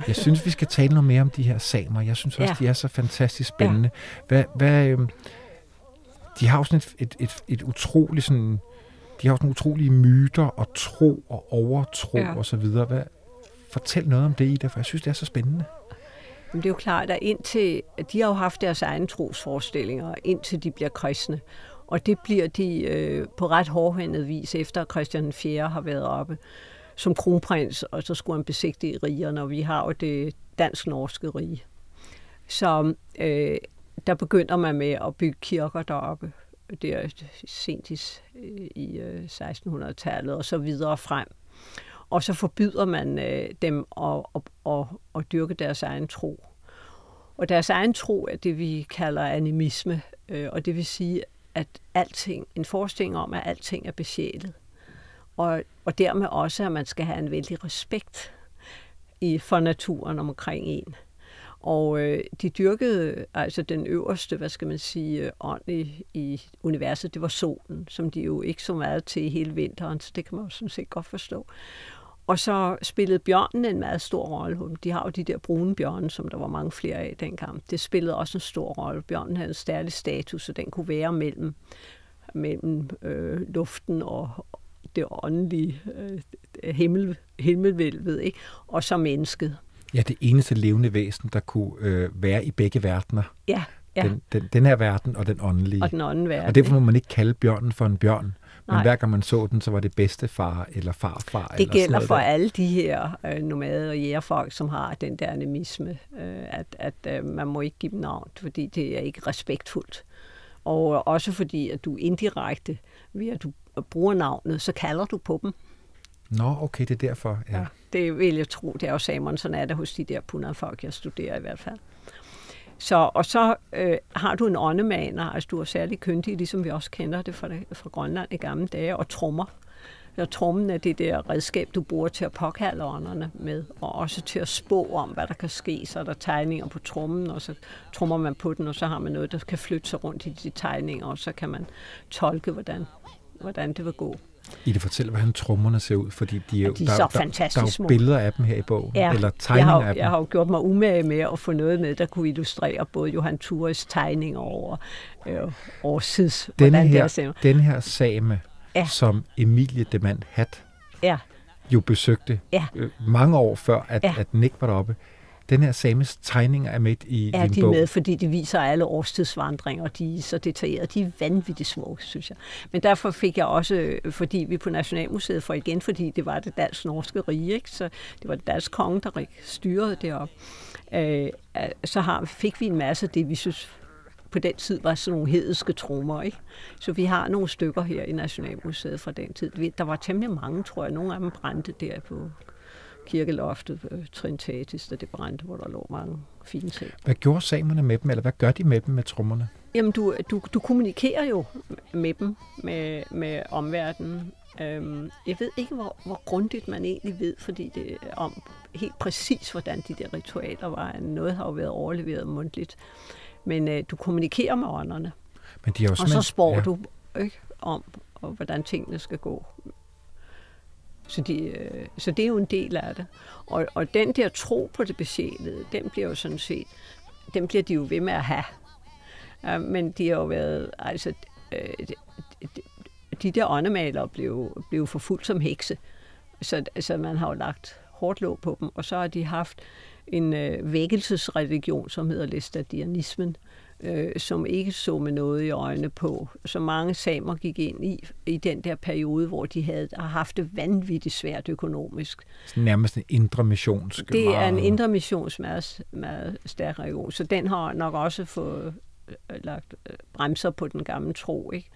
Jeg synes, vi skal tale noget mere om de her samer. Jeg synes også, ja. de er så fantastisk spændende. Hvad, hvad, øh, de har jo sådan et, et, et, et utroligt sådan, de har jo sådan utrolige myter og tro og overtro ja. og så videre. Hvad, fortæl noget om det, Ida, for jeg synes, det er så spændende. Jamen, det er jo klart, at indtil, de har jo haft deres egne trosforestillinger, indtil de bliver kristne. Og det bliver de øh, på ret hårdhændet vis, efter Christian 4. har været oppe som kronprins, og så skulle han besigtige rigerne, og vi har jo det dansk-norske rige. Så øh, der begynder man med at bygge kirker deroppe. Det er sent i, øh, i øh, 1600-tallet og så videre frem. Og så forbyder man øh, dem at, at, at, at dyrke deres egen tro. Og deres egen tro er det, vi kalder animisme, øh, og det vil sige, at alting, en forestilling om, at alting er besjælet. Og, og dermed også, at man skal have en vældig respekt i, for naturen omkring en. Og øh, de dyrkede altså den øverste, hvad skal man sige, øh, ånd i, i universet, det var solen, som de jo ikke så meget til hele vinteren, så det kan man jo sådan set godt forstå. Og så spillede bjørnen en meget stor rolle. De har jo de der brune bjørne, som der var mange flere af dengang. Det spillede også en stor rolle. Bjørnen havde en stærlig status, så den kunne være mellem, mellem øh, luften og det åndelige øh, himmel, himmelvælvet, ikke? og så mennesket. Ja, det eneste levende væsen, der kunne øh, være i begge verdener. Ja, ja. Den, den, den her verden og den åndelige. Og den ånden verden. Og derfor må man ikke kalde bjørnen for en bjørn. Men Nej. hver gang man så den, så var det bedste far eller farfar. Det eller gælder for der. alle de her øh, nomade- og jægerfolk, som har den der animisme, øh, at, at øh, man må ikke give dem navn, fordi det er ikke respektfuldt. Og også fordi, at du indirekte, ved at du bruger navnet, så kalder du på dem. Nå, okay, det er derfor. Ja. ja det vil jeg tro, det er jo Samon, sådan er det hos de der punderfolk, jeg studerer i hvert fald. Så, og så øh, har du en åndemaner, altså du er særlig kyndig, ligesom vi også kender det fra, fra Grønland i gamle dage, og trommer. Og trommen er det der redskab, du bruger til at påkalde ånderne med, og også til at spå om, hvad der kan ske. Så er der tegninger på trommen, og så trommer man på den, og så har man noget, der kan flytte sig rundt i de tegninger, og så kan man tolke, hvordan, hvordan det vil gå. I det fortæller, hvordan trommerne ser ud, fordi de er, de er der, så fantastisk der, der, er billeder af dem her i bogen, ja, eller tegninger jeg har, af dem. Jeg har jo gjort mig umage med at få noget med, der kunne illustrere både Johan Tures tegninger over, øh, over sids. Denne her, den her same, ja. som Emilie Demand Hat ja. jo besøgte ja. øh, mange år før, at, ja. at Nick var deroppe, den her sames tegninger er med i ja, din de bog. med, fordi de viser alle årstidsvandringer, de er så detaljerede. De er vanvittigt små, synes jeg. Men derfor fik jeg også, fordi vi på Nationalmuseet, for igen fordi det var det dansk-norske rige, ikke? så det var det dansk konge, der styrede det op, øh, så har, fik vi en masse af det, vi synes på den tid var sådan nogle hedeske trommer. Ikke? Så vi har nogle stykker her i Nationalmuseet fra den tid. Der var temmelig mange, tror jeg. Nogle af dem brændte der på kirkeloftet øh, Trinitatis, da det brændte, hvor der lå mange fine ting. Hvad gjorde samerne med dem, eller hvad gør de med dem med trommerne? Jamen, du, du, du kommunikerer jo med dem, med, med omverdenen. Øhm, jeg ved ikke, hvor, hvor grundigt man egentlig ved, fordi det om helt præcis, hvordan de der ritualer var. Noget har jo været overleveret mundtligt. Men øh, du kommunikerer med ånderne. Men de er jo og så spår ja. du ikke, om, og hvordan tingene skal gå. Så, de, øh, så det er jo en del af det. Og, og den der tro på det besjælede, den bliver jo sådan set, den bliver de jo ved med at have. Men de har jo været, altså, øh, de, der åndemalere blev, blev forfulgt som hekse. Så altså, man har jo lagt hårdt låg på dem, og så har de haft en øh, vækkelsesreligion, som hedder Læstadianismen, øh, som ikke så med noget i øjnene på, så mange samer gik ind i, i den der periode, hvor de havde har haft det vanvittigt svært økonomisk. Så nærmest en indre missionsk. Det er en indre missions meget, meget stærk region, så den har nok også fået øh, lagt øh, bremser på den gamle tro. Ikke?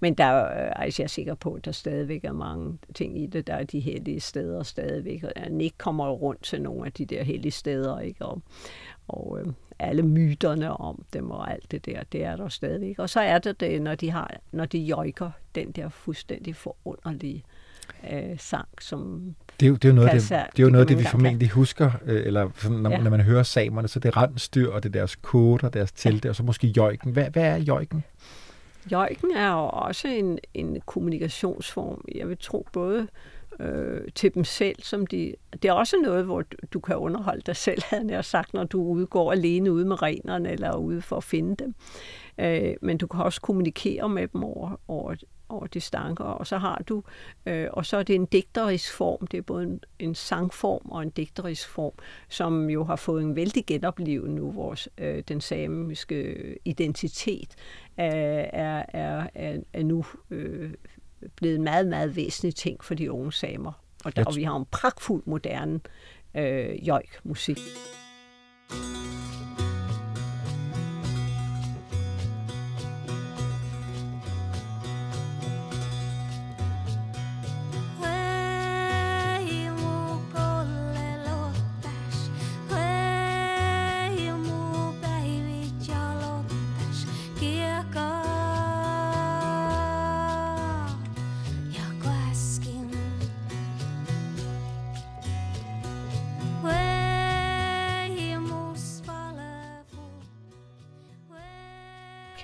Men der er, altså jeg er sikker på, at der stadigvæk er mange ting i det. Der er de hellige steder stadigvæk. Og Nick kommer rundt til nogle af de der hellige steder. Ikke? Og, og øh, alle myterne om dem og alt det der, det er der stadigvæk. Og så er det det, når de, har, når de jojker den der fuldstændig forunderlige øh, sang, som det er jo, det er jo noget, det, det, er jo noget det, vi formentlig kan. husker, øh, eller når, ja. når man hører samerne, så det randstyr, og det er deres koder, deres telte, ja. og så måske jojken. Hvad, hvad er jojken? Jojken er jo også en, en kommunikationsform. Jeg vil tro både øh, til dem selv, som de... Det er også noget, hvor du, du kan underholde dig selv, havde jeg sagt, når du udgår alene ude med renerne, eller ude for at finde dem. Øh, men du kan også kommunikere med dem over, over, over distancer, og så har du, øh, og så er det en digterisk form, det er både en, en sangform og en digterisk form, som jo har fået en vældig genoplevelse nu, vores, øh, den samiske identitet øh, er, er, er, er nu øh, blevet en meget, meget væsentlig ting for de unge samer. Og, der, og vi har en pragtfuld moderne øh, jøjk-musik.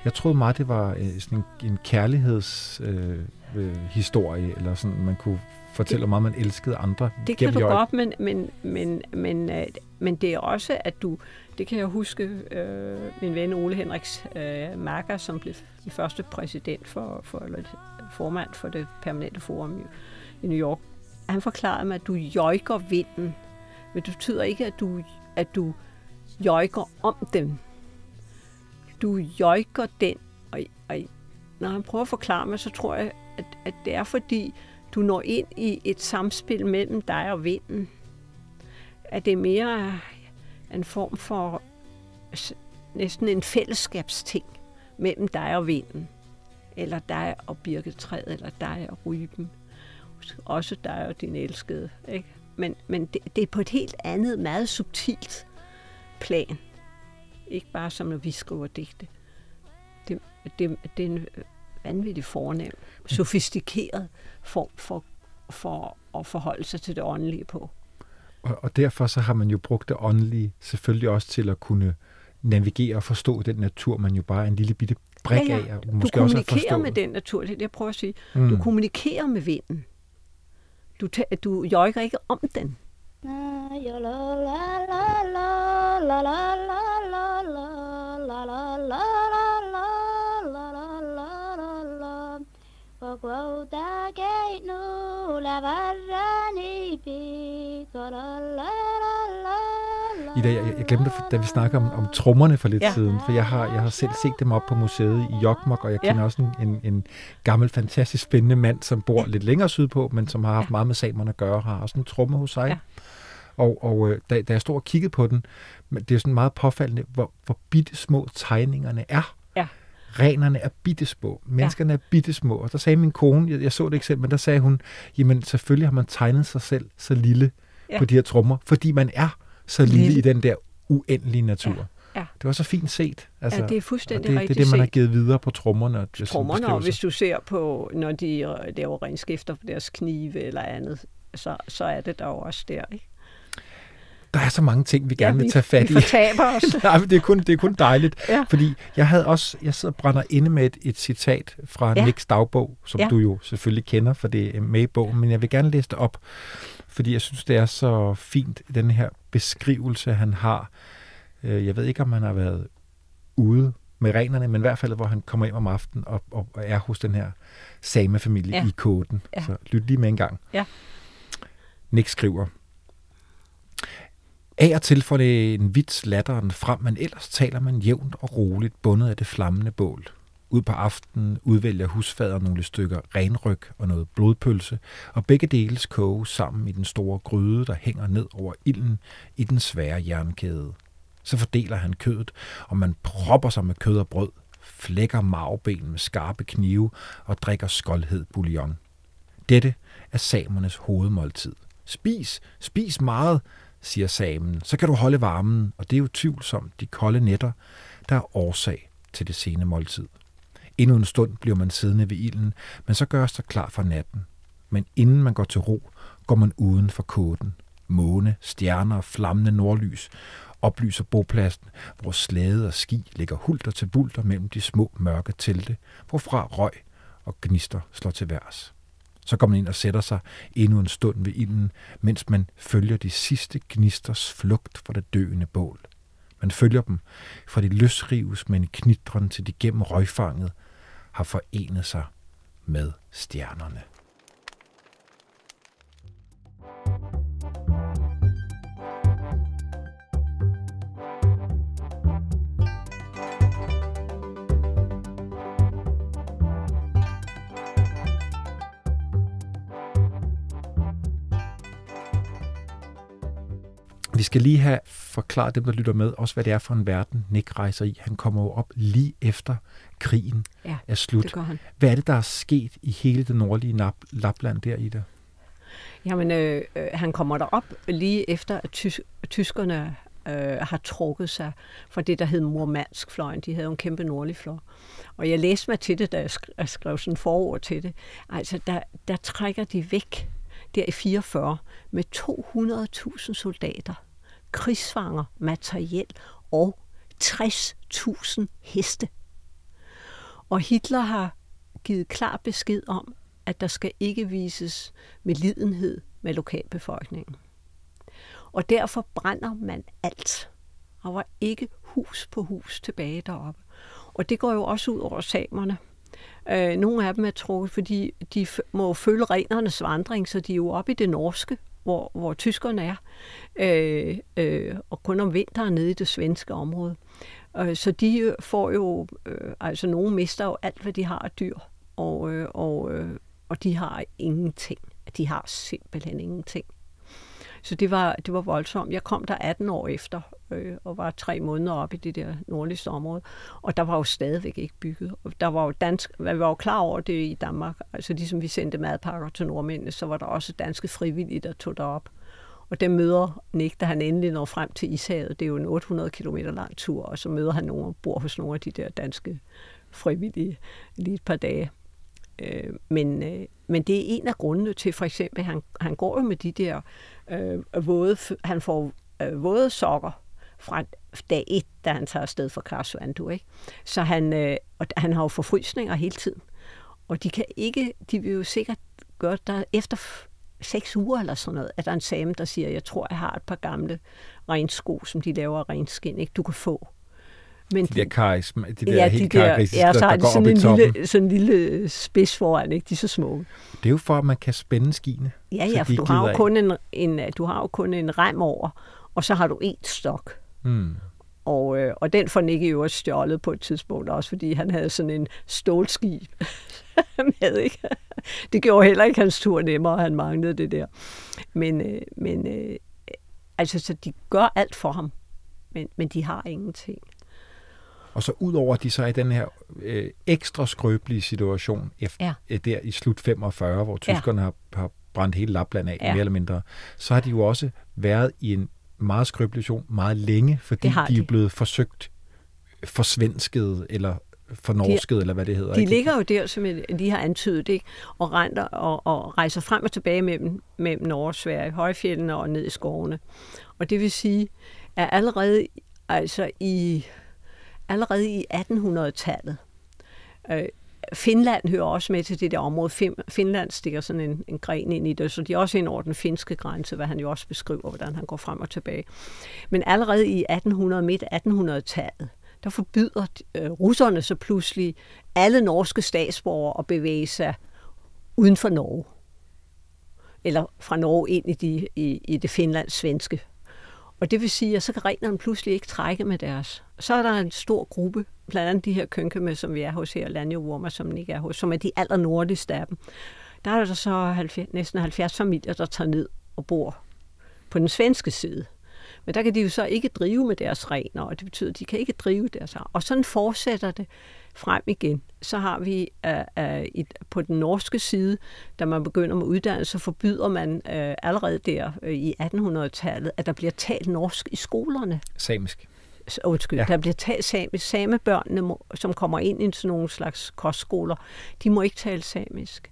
Jeg troede meget, det var øh, sådan en, en kærlighedshistorie, øh, historie, eller sådan, man kunne fortælle, hvor meget man elskede andre. Det kan du godt, men, men, men, men, øh, men det er også, at du, det kan jeg huske, øh, min ven Ole Henriks øh, Marker, som blev den første præsident for, for eller formand for det permanente forum i, i New York, han forklarede mig, at du jøjker vinden, men det betyder ikke, at du, at du jøjker om dem du jøjker den. Og, og når han prøver at forklare mig, så tror jeg, at, at det er fordi, du når ind i et samspil mellem dig og vinden. At det er mere en form for næsten en fællesskabsting mellem dig og vinden. Eller dig og birketræet, eller dig og ryben. Også dig og din elskede. Ikke? Men, men det, det er på et helt andet, meget subtilt plan. Ikke bare som når vi skriver digte. Det, det, det er en vanvittig fornem, sofistikeret form for, for at forholde sig til det åndelige på. Og, og derfor så har man jo brugt det åndelige selvfølgelig også til at kunne navigere og forstå den natur, man jo bare er en lille bitte brik ja, ja. af. Og måske du kommunikerer også med den natur, det er det, jeg prøver at sige. Mm. Du kommunikerer med vinden. Du, du jøjker ikke om den. Ida, jeg, jeg glemte, da vi snakker om, om trommerne for lidt ja. siden, for jeg har, jeg har selv set dem op på museet i Jokmok, og jeg kender ja. også en, en, en gammel, fantastisk spændende mand, som bor lidt længere sydpå, men som har haft ja. meget med samerne at gøre, har også en tromme hos sig. Ja. Og, og øh, da, da jeg stod og kiggede på den, det er sådan meget påfaldende, hvor, hvor bitte små tegningerne er. Ja. Renerne er bittesmå, menneskerne ja. er bittesmå. Og der sagde min kone, jeg, jeg så det ikke selv, men der sagde hun, jamen selvfølgelig har man tegnet sig selv så lille ja. på de her trommer, fordi man er så lille, lille. i den der uendelige natur. Ja. Ja. Det var så fint set. Altså, ja, det er fuldstændig det, rigtigt Det er det, man har givet videre på trommerne. Trommerne, og hvis du ser på, når de laver renskifter på deres knive eller andet, så, så er det der også der, ikke? Der er så mange ting, vi gerne ja, vi, vil tage fat i. Vi fortaber os. Nej, men det er kun, det er kun dejligt. Ja. Fordi jeg havde også, jeg sidder og brænder inde med et, et citat fra ja. Nicks dagbog, som ja. du jo selvfølgelig kender, for det er med i bogen, men jeg vil gerne læse det op, fordi jeg synes, det er så fint, den her beskrivelse, han har. Øh, jeg ved ikke, om han har været ude med renerne, men i hvert fald, hvor han kommer hjem om aftenen og, og er hos den her samefamilie ja. i koden. Ja. Så lyt lige med en gang. Ja. Nick skriver, af og til får det en vits latteren frem, men ellers taler man jævnt og roligt bundet af det flammende bål. Ud på aftenen udvælger husfader nogle stykker renryg og noget blodpølse, og begge deles koge sammen i den store gryde, der hænger ned over ilden i den svære jernkæde. Så fordeler han kødet, og man propper sig med kød og brød, flækker marvben med skarpe knive og drikker skoldhed bouillon. Dette er samernes hovedmåltid. Spis, spis meget, siger samen, så kan du holde varmen, og det er jo tvivlsomt de kolde nætter, der er årsag til det sene måltid. Endnu en stund bliver man siddende ved ilden, men så gøres der klar for natten. Men inden man går til ro, går man uden for kåden. Måne, stjerner og flammende nordlys oplyser bopladsen, hvor slæde og ski ligger hulter til bulter mellem de små mørke telte, hvorfra røg og gnister slår til værs. Så går man ind og sætter sig endnu en stund ved ilden, mens man følger de sidste gnisters flugt fra det døende bål. Man følger dem, fra de løsrives med en knitren til de gennem røgfanget har forenet sig med stjernerne. Vi skal lige have forklaret dem, der lytter med, også hvad det er for en verden, Nick rejser i. Han kommer jo op lige efter krigen Ja, er slut. det han. Hvad er det, der er sket i hele det nordlige Nap- Lapland der i det? Jamen, øh, øh, han kommer derop lige efter, at tys- tyskerne øh, har trukket sig fra det, der hed Murmansk-fløjen. De havde jo en kæmpe nordlig fløj. Og jeg læste mig til det, da jeg sk- jeg skrev sådan forord til det. Altså, der, der trækker de væk der i 44 med 200.000 soldater, krigsfanger, materiel og 60.000 heste. Og Hitler har givet klar besked om, at der skal ikke vises medlidenhed med lokalbefolkningen. Og derfor brænder man alt. Der var ikke hus på hus tilbage deroppe. Og det går jo også ud over samerne. Øh, nogle af dem er trukket, fordi de må følge renernes vandring, så de er jo oppe i det norske, hvor, hvor tyskerne er, øh, øh, og kun om vinteren nede i det svenske område. Øh, så de øh, får jo, øh, altså nogle mister jo alt, hvad de har af dyr, og, øh, og, øh, og de har ingenting. De har simpelthen ingenting. Så det var, det var voldsomt. Jeg kom der 18 år efter, øh, og var tre måneder oppe i det der nordligste område. Og der var jo stadigvæk ikke bygget. Og der var jo dansk, vi var jo klar over det i Danmark. Altså ligesom vi sendte madpakker til nordmændene, så var der også danske frivillige, der tog derop. Og dem møder Nick, da han endelig når frem til Ishavet. Det er jo en 800 km lang tur, og så møder han nogen og bor hos nogle af de der danske frivillige lige et par dage. Øh, men, øh, men det er en af grundene til, for eksempel, han, han går jo med de der øh, våde, han får øh, våde sokker fra dag et, da han tager afsted fra Karsvandu, ikke? Så han, øh, og han har jo forfrysninger hele tiden. Og de kan ikke, de vil jo sikkert gøre, der efter seks uger eller sådan noget, at der er en same, der siger, jeg tror, jeg har et par gamle rensko, som de laver af renskin, ikke? Du kan få. Men De der karisma, de der ja, helt de der, ja, så har de sådan en, lille, sådan en lille spids foran, ikke? De er så smukke. Det er jo for, at man kan spænde skiene. Ja, ja, for du har, jo kun en, en, du har jo kun en rem over, og så har du et stok. Mm. Og, øh, og den får Nick i øvrigt stjålet på et tidspunkt også, fordi han havde sådan en stålskib med, ikke? Det gjorde heller ikke hans tur nemmere, han manglede det der. Men, øh, men øh, altså, så de gør alt for ham, men, men de har ingenting. Og så udover at de så er i den her øh, ekstra skrøbelige situation efter, Ja. øh, der i slut 45, hvor tyskerne har, har brændt hele Lapland af, Ja. mere eller mindre, så har de jo også været i en meget skrøbelig situation meget længe, fordi har de er de. blevet forsøgt forsvensket eller fornorsket, eller hvad det hedder. De ikke? ligger jo der, som jeg lige har antydet, ikke? Og, render, og, og rejser frem og tilbage mellem, mellem Norge og Sverige, højfjeldene og ned i skovene. Og det vil sige, at allerede, altså i, allerede i 1800-tallet, øh, Finland hører også med til det der område. Fin- Finland stikker sådan en, en gren ind i det, så de er også ind over den finske grænse, hvad han jo også beskriver, hvordan han går frem og tilbage. Men allerede i 1800, midt 1800-tallet, der forbyder øh, russerne så pludselig alle norske statsborgere at bevæge sig uden for Norge. Eller fra Norge ind i, de, i, i det finlandssvenske. Og det vil sige, at så kan renerne pludselig ikke trække med deres. Så er der en stor gruppe, blandt andet de her kønkeme, som vi er hos her, Lanjewurmer, som ikke er hos, som er de allernordligste af dem. Der er der så 70, næsten 70 familier, der tager ned og bor på den svenske side. Men der kan de jo så ikke drive med deres rener, og det betyder, at de kan ikke drive deres Og sådan fortsætter det frem igen. Så har vi uh, uh, et, på den norske side, da man begynder med uddannelse, forbyder man uh, allerede der uh, i 1800-tallet, at der bliver talt norsk i skolerne. Samisk. Undskyld, ja. der bliver talt samisk. Samebørnene, som kommer ind i sådan nogle slags kostskoler, de må ikke tale samisk.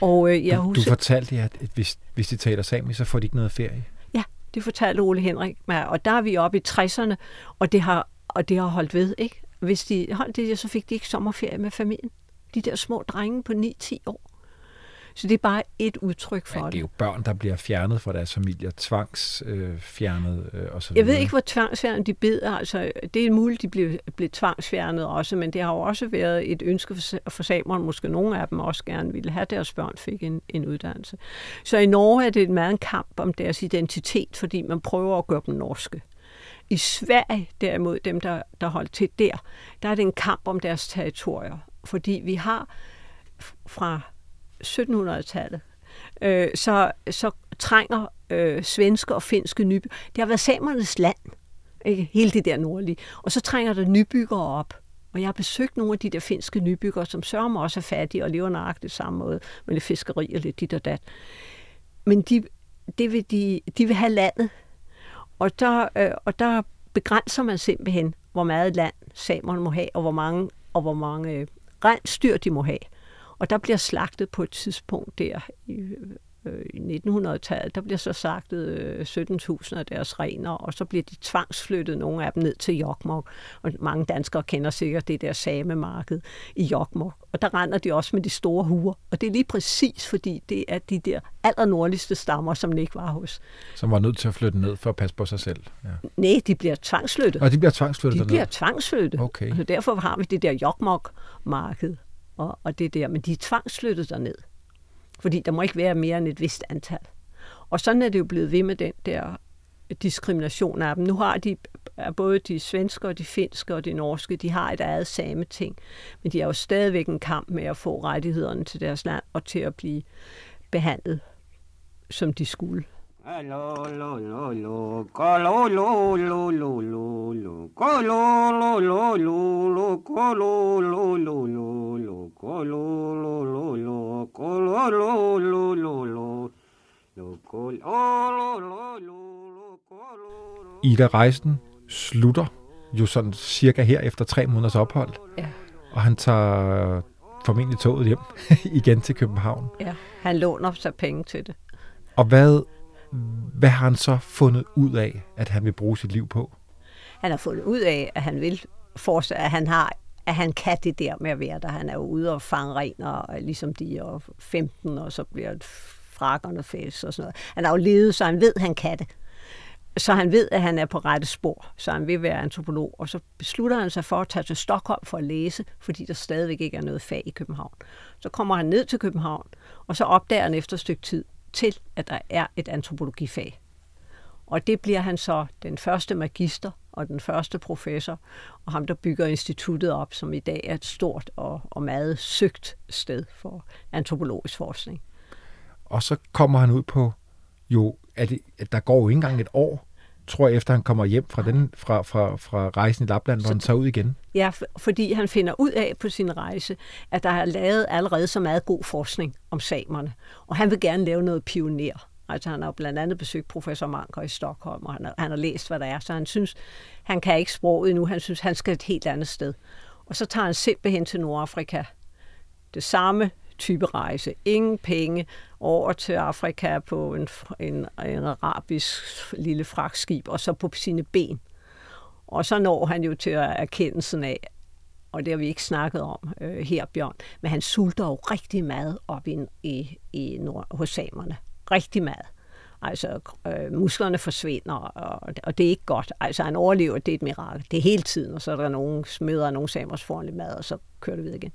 Og, øh, jeg du, husker, du fortalte, at hvis, hvis de taler samisk, så får de ikke noget ferie. Ja, det fortalte Ole Henrik mig, og der er vi oppe i 60'erne, og det har, og det har holdt ved, ikke? Hvis de holdt det, så fik de ikke sommerferie med familien. De der små drenge på 9-10 år. Så det er bare et udtryk for det. det er jo børn, der bliver fjernet fra deres familier, tvangsfjernet øh, øh, osv. Jeg ved ikke, hvor tvangsfjernet de beder. Altså, det er muligt, de blev, blev tvangsfjernet også, men det har jo også været et ønske for, for samerne. Måske nogle af dem også gerne ville have, at deres børn fik en, en uddannelse. Så i Norge er det meget en kamp om deres identitet, fordi man prøver at gøre dem norske. I Sverige derimod, dem der, der holdt til der, der er det en kamp om deres territorier. Fordi vi har fra 1700-tallet, øh, så, så trænger øh, svenske og finske nybyggere. Det har været samernes land, ikke? hele det der nordlige. Og så trænger der nybyggere op. Og jeg har besøgt nogle af de der finske nybyggere, som sørger også er fattige og lever nøjagtigt samme måde, med lidt fiskeri og lidt dit og dat. Men de, det vil de, de vil have landet. Og der, øh, og der begrænser man simpelthen, hvor meget land samerne må have, og hvor mange, og hvor mange øh, rensdyr de må have. Og der bliver slagtet på et tidspunkt der i, øh, i 1900-tallet, der bliver så slagtet øh, 17.000 af deres rener, og så bliver de tvangsflyttet, nogle af dem ned til Jokmok. Og mange danskere kender sikkert det der samemarked i Jokmok. Og der render de også med de store huer. Og det er lige præcis, fordi det er de der allernordligste stammer, som ikke var hos. Som var nødt til at flytte ned for at passe på sig selv? Ja. Nej, de bliver tvangsflyttet. Og de bliver tvangsflyttet De derned. bliver tvangsflyttet. Okay. Og derfor har vi det der Jokmok-marked og, og det der, men de er tvangsflyttet derned. Fordi der må ikke være mere end et vist antal. Og sådan er det jo blevet ved med den der diskrimination af dem. Nu har de både de svenske og de finske og de norske, de har et eget same ting, men de har jo stadigvæk en kamp med at få rettighederne til deres land og til at blive behandlet, som de skulle. Ida Rejsen slutter jo sådan cirka her efter tre måneders ophold. Ja. Og han tager formentlig toget hjem igen til København. Ja, han låner sig penge til det. Og hvad, hvad har han så fundet ud af, at han vil bruge sit liv på? Han har fundet ud af, at han vil fortsætte, at han har at han kan det der med at være der. Han er jo ude og fange rener, ligesom de er 15, og så bliver frakkerne fælles og sådan noget. Han har jo levet, så han ved, at han kan det. Så han ved, at han er på rette spor, så han vil være antropolog. Og så beslutter han sig for at tage til Stockholm for at læse, fordi der stadigvæk ikke er noget fag i København. Så kommer han ned til København, og så opdager han efter et stykke tid til, at der er et antropologifag. Og det bliver han så den første magister og den første professor, og ham, der bygger instituttet op, som i dag er et stort og, og meget søgt sted for antropologisk forskning. Og så kommer han ud på, jo, at, det, at der går jo ikke engang et år, tror jeg, efter han kommer hjem fra, den, fra, fra, fra rejsen i Lapland, hvor så, han tager ud igen. Ja, fordi han finder ud af på sin rejse, at der er lavet allerede så meget god forskning om samerne, og han vil gerne lave noget pioner. Altså han har blandt andet besøgt professor Manker i Stockholm, og han har, han har læst, hvad der er, så han synes, han kan ikke sproget endnu, han synes, han skal et helt andet sted. Og så tager han simpelthen til Nordafrika. Det samme type rejse. Ingen penge over til Afrika på en, en, en arabisk lille fragtskib, og så på sine ben. Og så når han jo til erkendelsen af, og det har vi ikke snakket om øh, her, Bjørn, men han sulter jo rigtig meget op i, i, i nord, hos samerne rigtig meget. Altså, øh, musklerne forsvinder, og, og det er ikke godt. Altså, han overlever, det er et mirakel. Det er hele tiden, og så er der nogen smøder nogen samers lidt mad, og så kører det videre igen.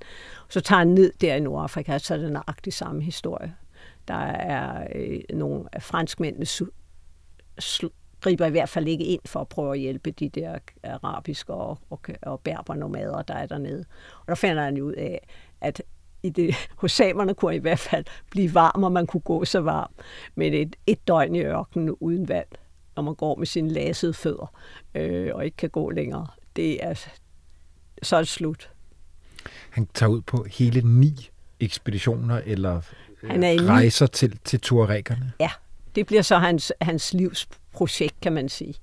Så tager han ned der i Nordafrika, så er det nøjagtig samme historie. Der er øh, nogle af franskmændene griber i hvert fald ikke ind for at prøve at hjælpe de der arabiske og, og, og berbernomader, der er dernede. Og der finder han ud af, at i det, hos samerne kunne i hvert fald blive varm, og man kunne gå så varm. Men et, et døgn i ørkenen uden vand, når man går med sine lasede fødder øh, og ikke kan gå længere, det er så er det slut. Han tager ud på hele ni ekspeditioner eller han er rejser til, til tuaregerne. Ja, det bliver så hans, hans livs projekt, kan man sige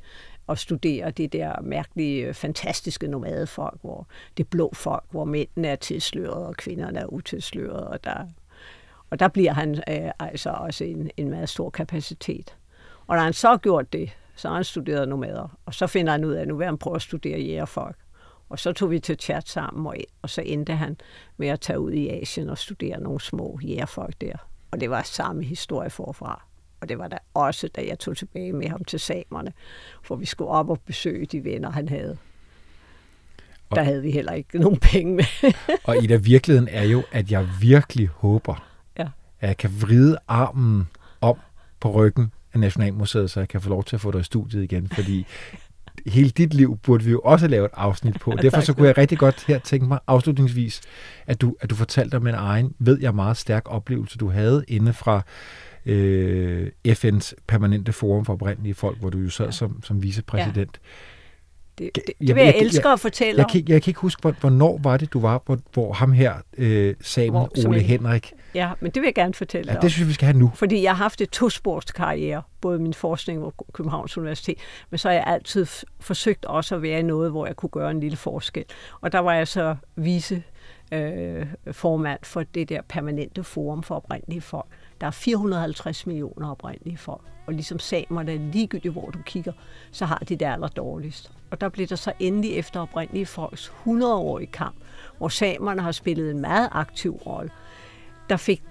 og studere det der mærkelige, øh, fantastiske nomadefolk, hvor det blå folk, hvor mændene er tilsløret, og kvinderne er utilsløret, og der, og der bliver han øh, altså også en, en meget stor kapacitet. Og når han så har gjort det, så har han studeret nomader, og så finder han ud af, at nu vil han prøve at studere jægerfolk. Og så tog vi til chat sammen, og, og så endte han med at tage ud i Asien og studere nogle små jægerfolk der. Og det var samme historie forfra. Og det var der også, da jeg tog tilbage med ham til samerne, for vi skulle op og besøge de venner, han havde. Og, der havde vi heller ikke nogen penge med. og i der virkeligheden er jo, at jeg virkelig håber, ja. at jeg kan vride armen om på ryggen af Nationalmuseet, så jeg kan få lov til at få dig i studiet igen, fordi hele dit liv burde vi jo også lave et afsnit på. Derfor så kunne jeg rigtig godt her tænke mig afslutningsvis, at du, at du fortalte om en egen, ved jeg, meget stærk oplevelse, du havde inde fra øh, FN's permanente forum for oprindelige folk, hvor du jo sad ja. som, som vicepræsident. Ja. Det, det, det vil jeg, jeg elske at fortælle jeg, jeg, jeg kan ikke huske, hvornår var det, du var, hvor, hvor ham her, øh, Samuel Ole Henrik... Ja, men det vil jeg gerne fortælle ja, det synes jeg, vi skal have nu. Fordi jeg har haft et tosportskarriere, både min forskning og Københavns Universitet, men så har jeg altid forsøgt også at være i noget, hvor jeg kunne gøre en lille forskel. Og der var jeg så vice øh, formand for det der permanente forum for oprindelige folk. Der er 450 millioner oprindelige folk, og ligesom samerne, ligegyldigt hvor du kigger, så har de det aller dårligst. Og der blev der så endelig efter oprindelige folks 100-årige kamp, hvor samerne har spillet en meget aktiv rolle, der fik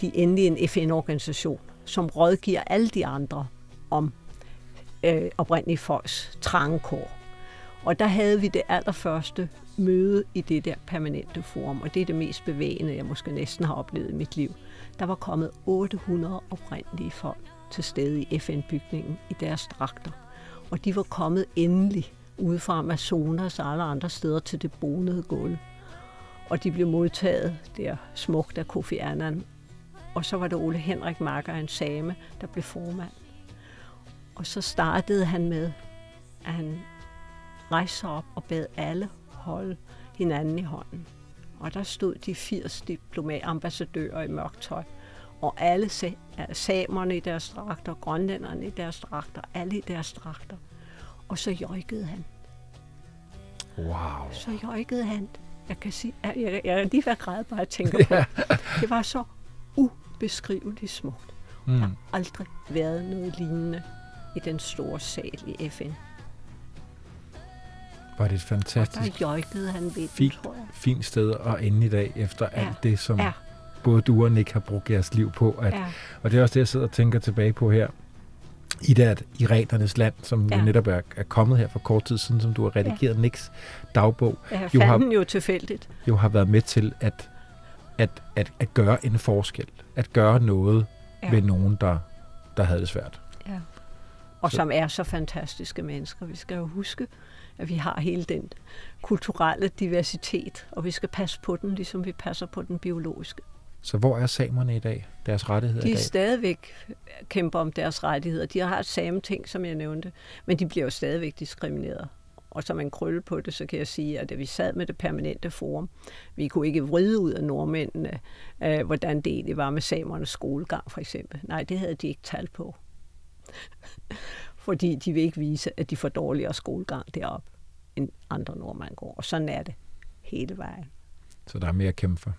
de endelig en FN-organisation, som rådgiver alle de andre om øh, oprindelige folks trangekår. Og der havde vi det allerførste møde i det der permanente forum, og det er det mest bevægende, jeg måske næsten har oplevet i mit liv. Der var kommet 800 oprindelige folk til stede i FN-bygningen i deres dragter. Og de var kommet endelig ude fra Amazonas og alle andre steder til det bonede gulv. Og de blev modtaget der smukt af Kofi Annan. Og så var det Ole Henrik Marker, en same, der blev formand. Og så startede han med, at han rejste sig op og bad alle holde hinanden i hånden. Og der stod de 80 diplomatambassadører i mørkt tøj. Og alle samerne i deres dragter, grønlænderne i deres dragter, alle i deres dragter. Og så jøjkede han. Wow. Så jøjkede han. Jeg kan sige, jeg, jeg, jeg er lige ved at græde bare at tænke på det. Det var så ubeskriveligt smukt. Mm. Der har aldrig været noget lignende i den store sal i FN. Var det et fantastisk og der han ved fint, fint sted at ende i dag, efter ja. alt det, som ja. både du og Nick har brugt jeres liv på. At, ja. Og det er også det, jeg sidder og tænker tilbage på her. I det, at Irenernes land, som ja. netop er, er kommet her for kort tid siden, som du har redigeret ja. Nicks dagbog. Jeg jo har, den jo tilfældigt. Jo har været med til at, at, at, at gøre en forskel. At gøre noget ja. ved nogen, der, der havde det svært. Ja. Og så. som er så fantastiske mennesker. Vi skal jo huske, at vi har hele den kulturelle diversitet, og vi skal passe på den, ligesom vi passer på den biologiske. Så hvor er samerne i dag? Deres rettigheder De er i dag? stadigvæk kæmper om deres rettigheder. De har samme ting, som jeg nævnte, men de bliver jo stadigvæk diskrimineret. Og som en krølle på det, så kan jeg sige, at da vi sad med det permanente forum, vi kunne ikke vride ud af nordmændene, øh, hvordan det egentlig var med samernes skolegang, for eksempel. Nej, det havde de ikke talt på. Fordi de vil ikke vise, at de får dårligere skolegang deroppe, end andre nordmænd går. Og sådan er det hele vejen. Så der er mere at kæmpe for?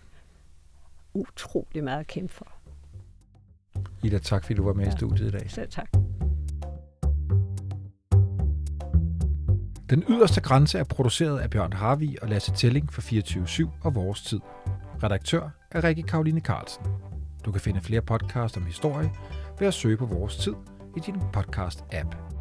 Utrolig meget at kæmpe for. Ida, tak fordi du var med ja. i studiet i dag. Selv tak. Den yderste grænse er produceret af Bjørn Harvi og Lasse Telling for 24-7 og Vores Tid. Redaktør er Rikke Karoline Carlsen. Du kan finde flere podcasts om historie ved at søge på Vores Tid i din podcast-app.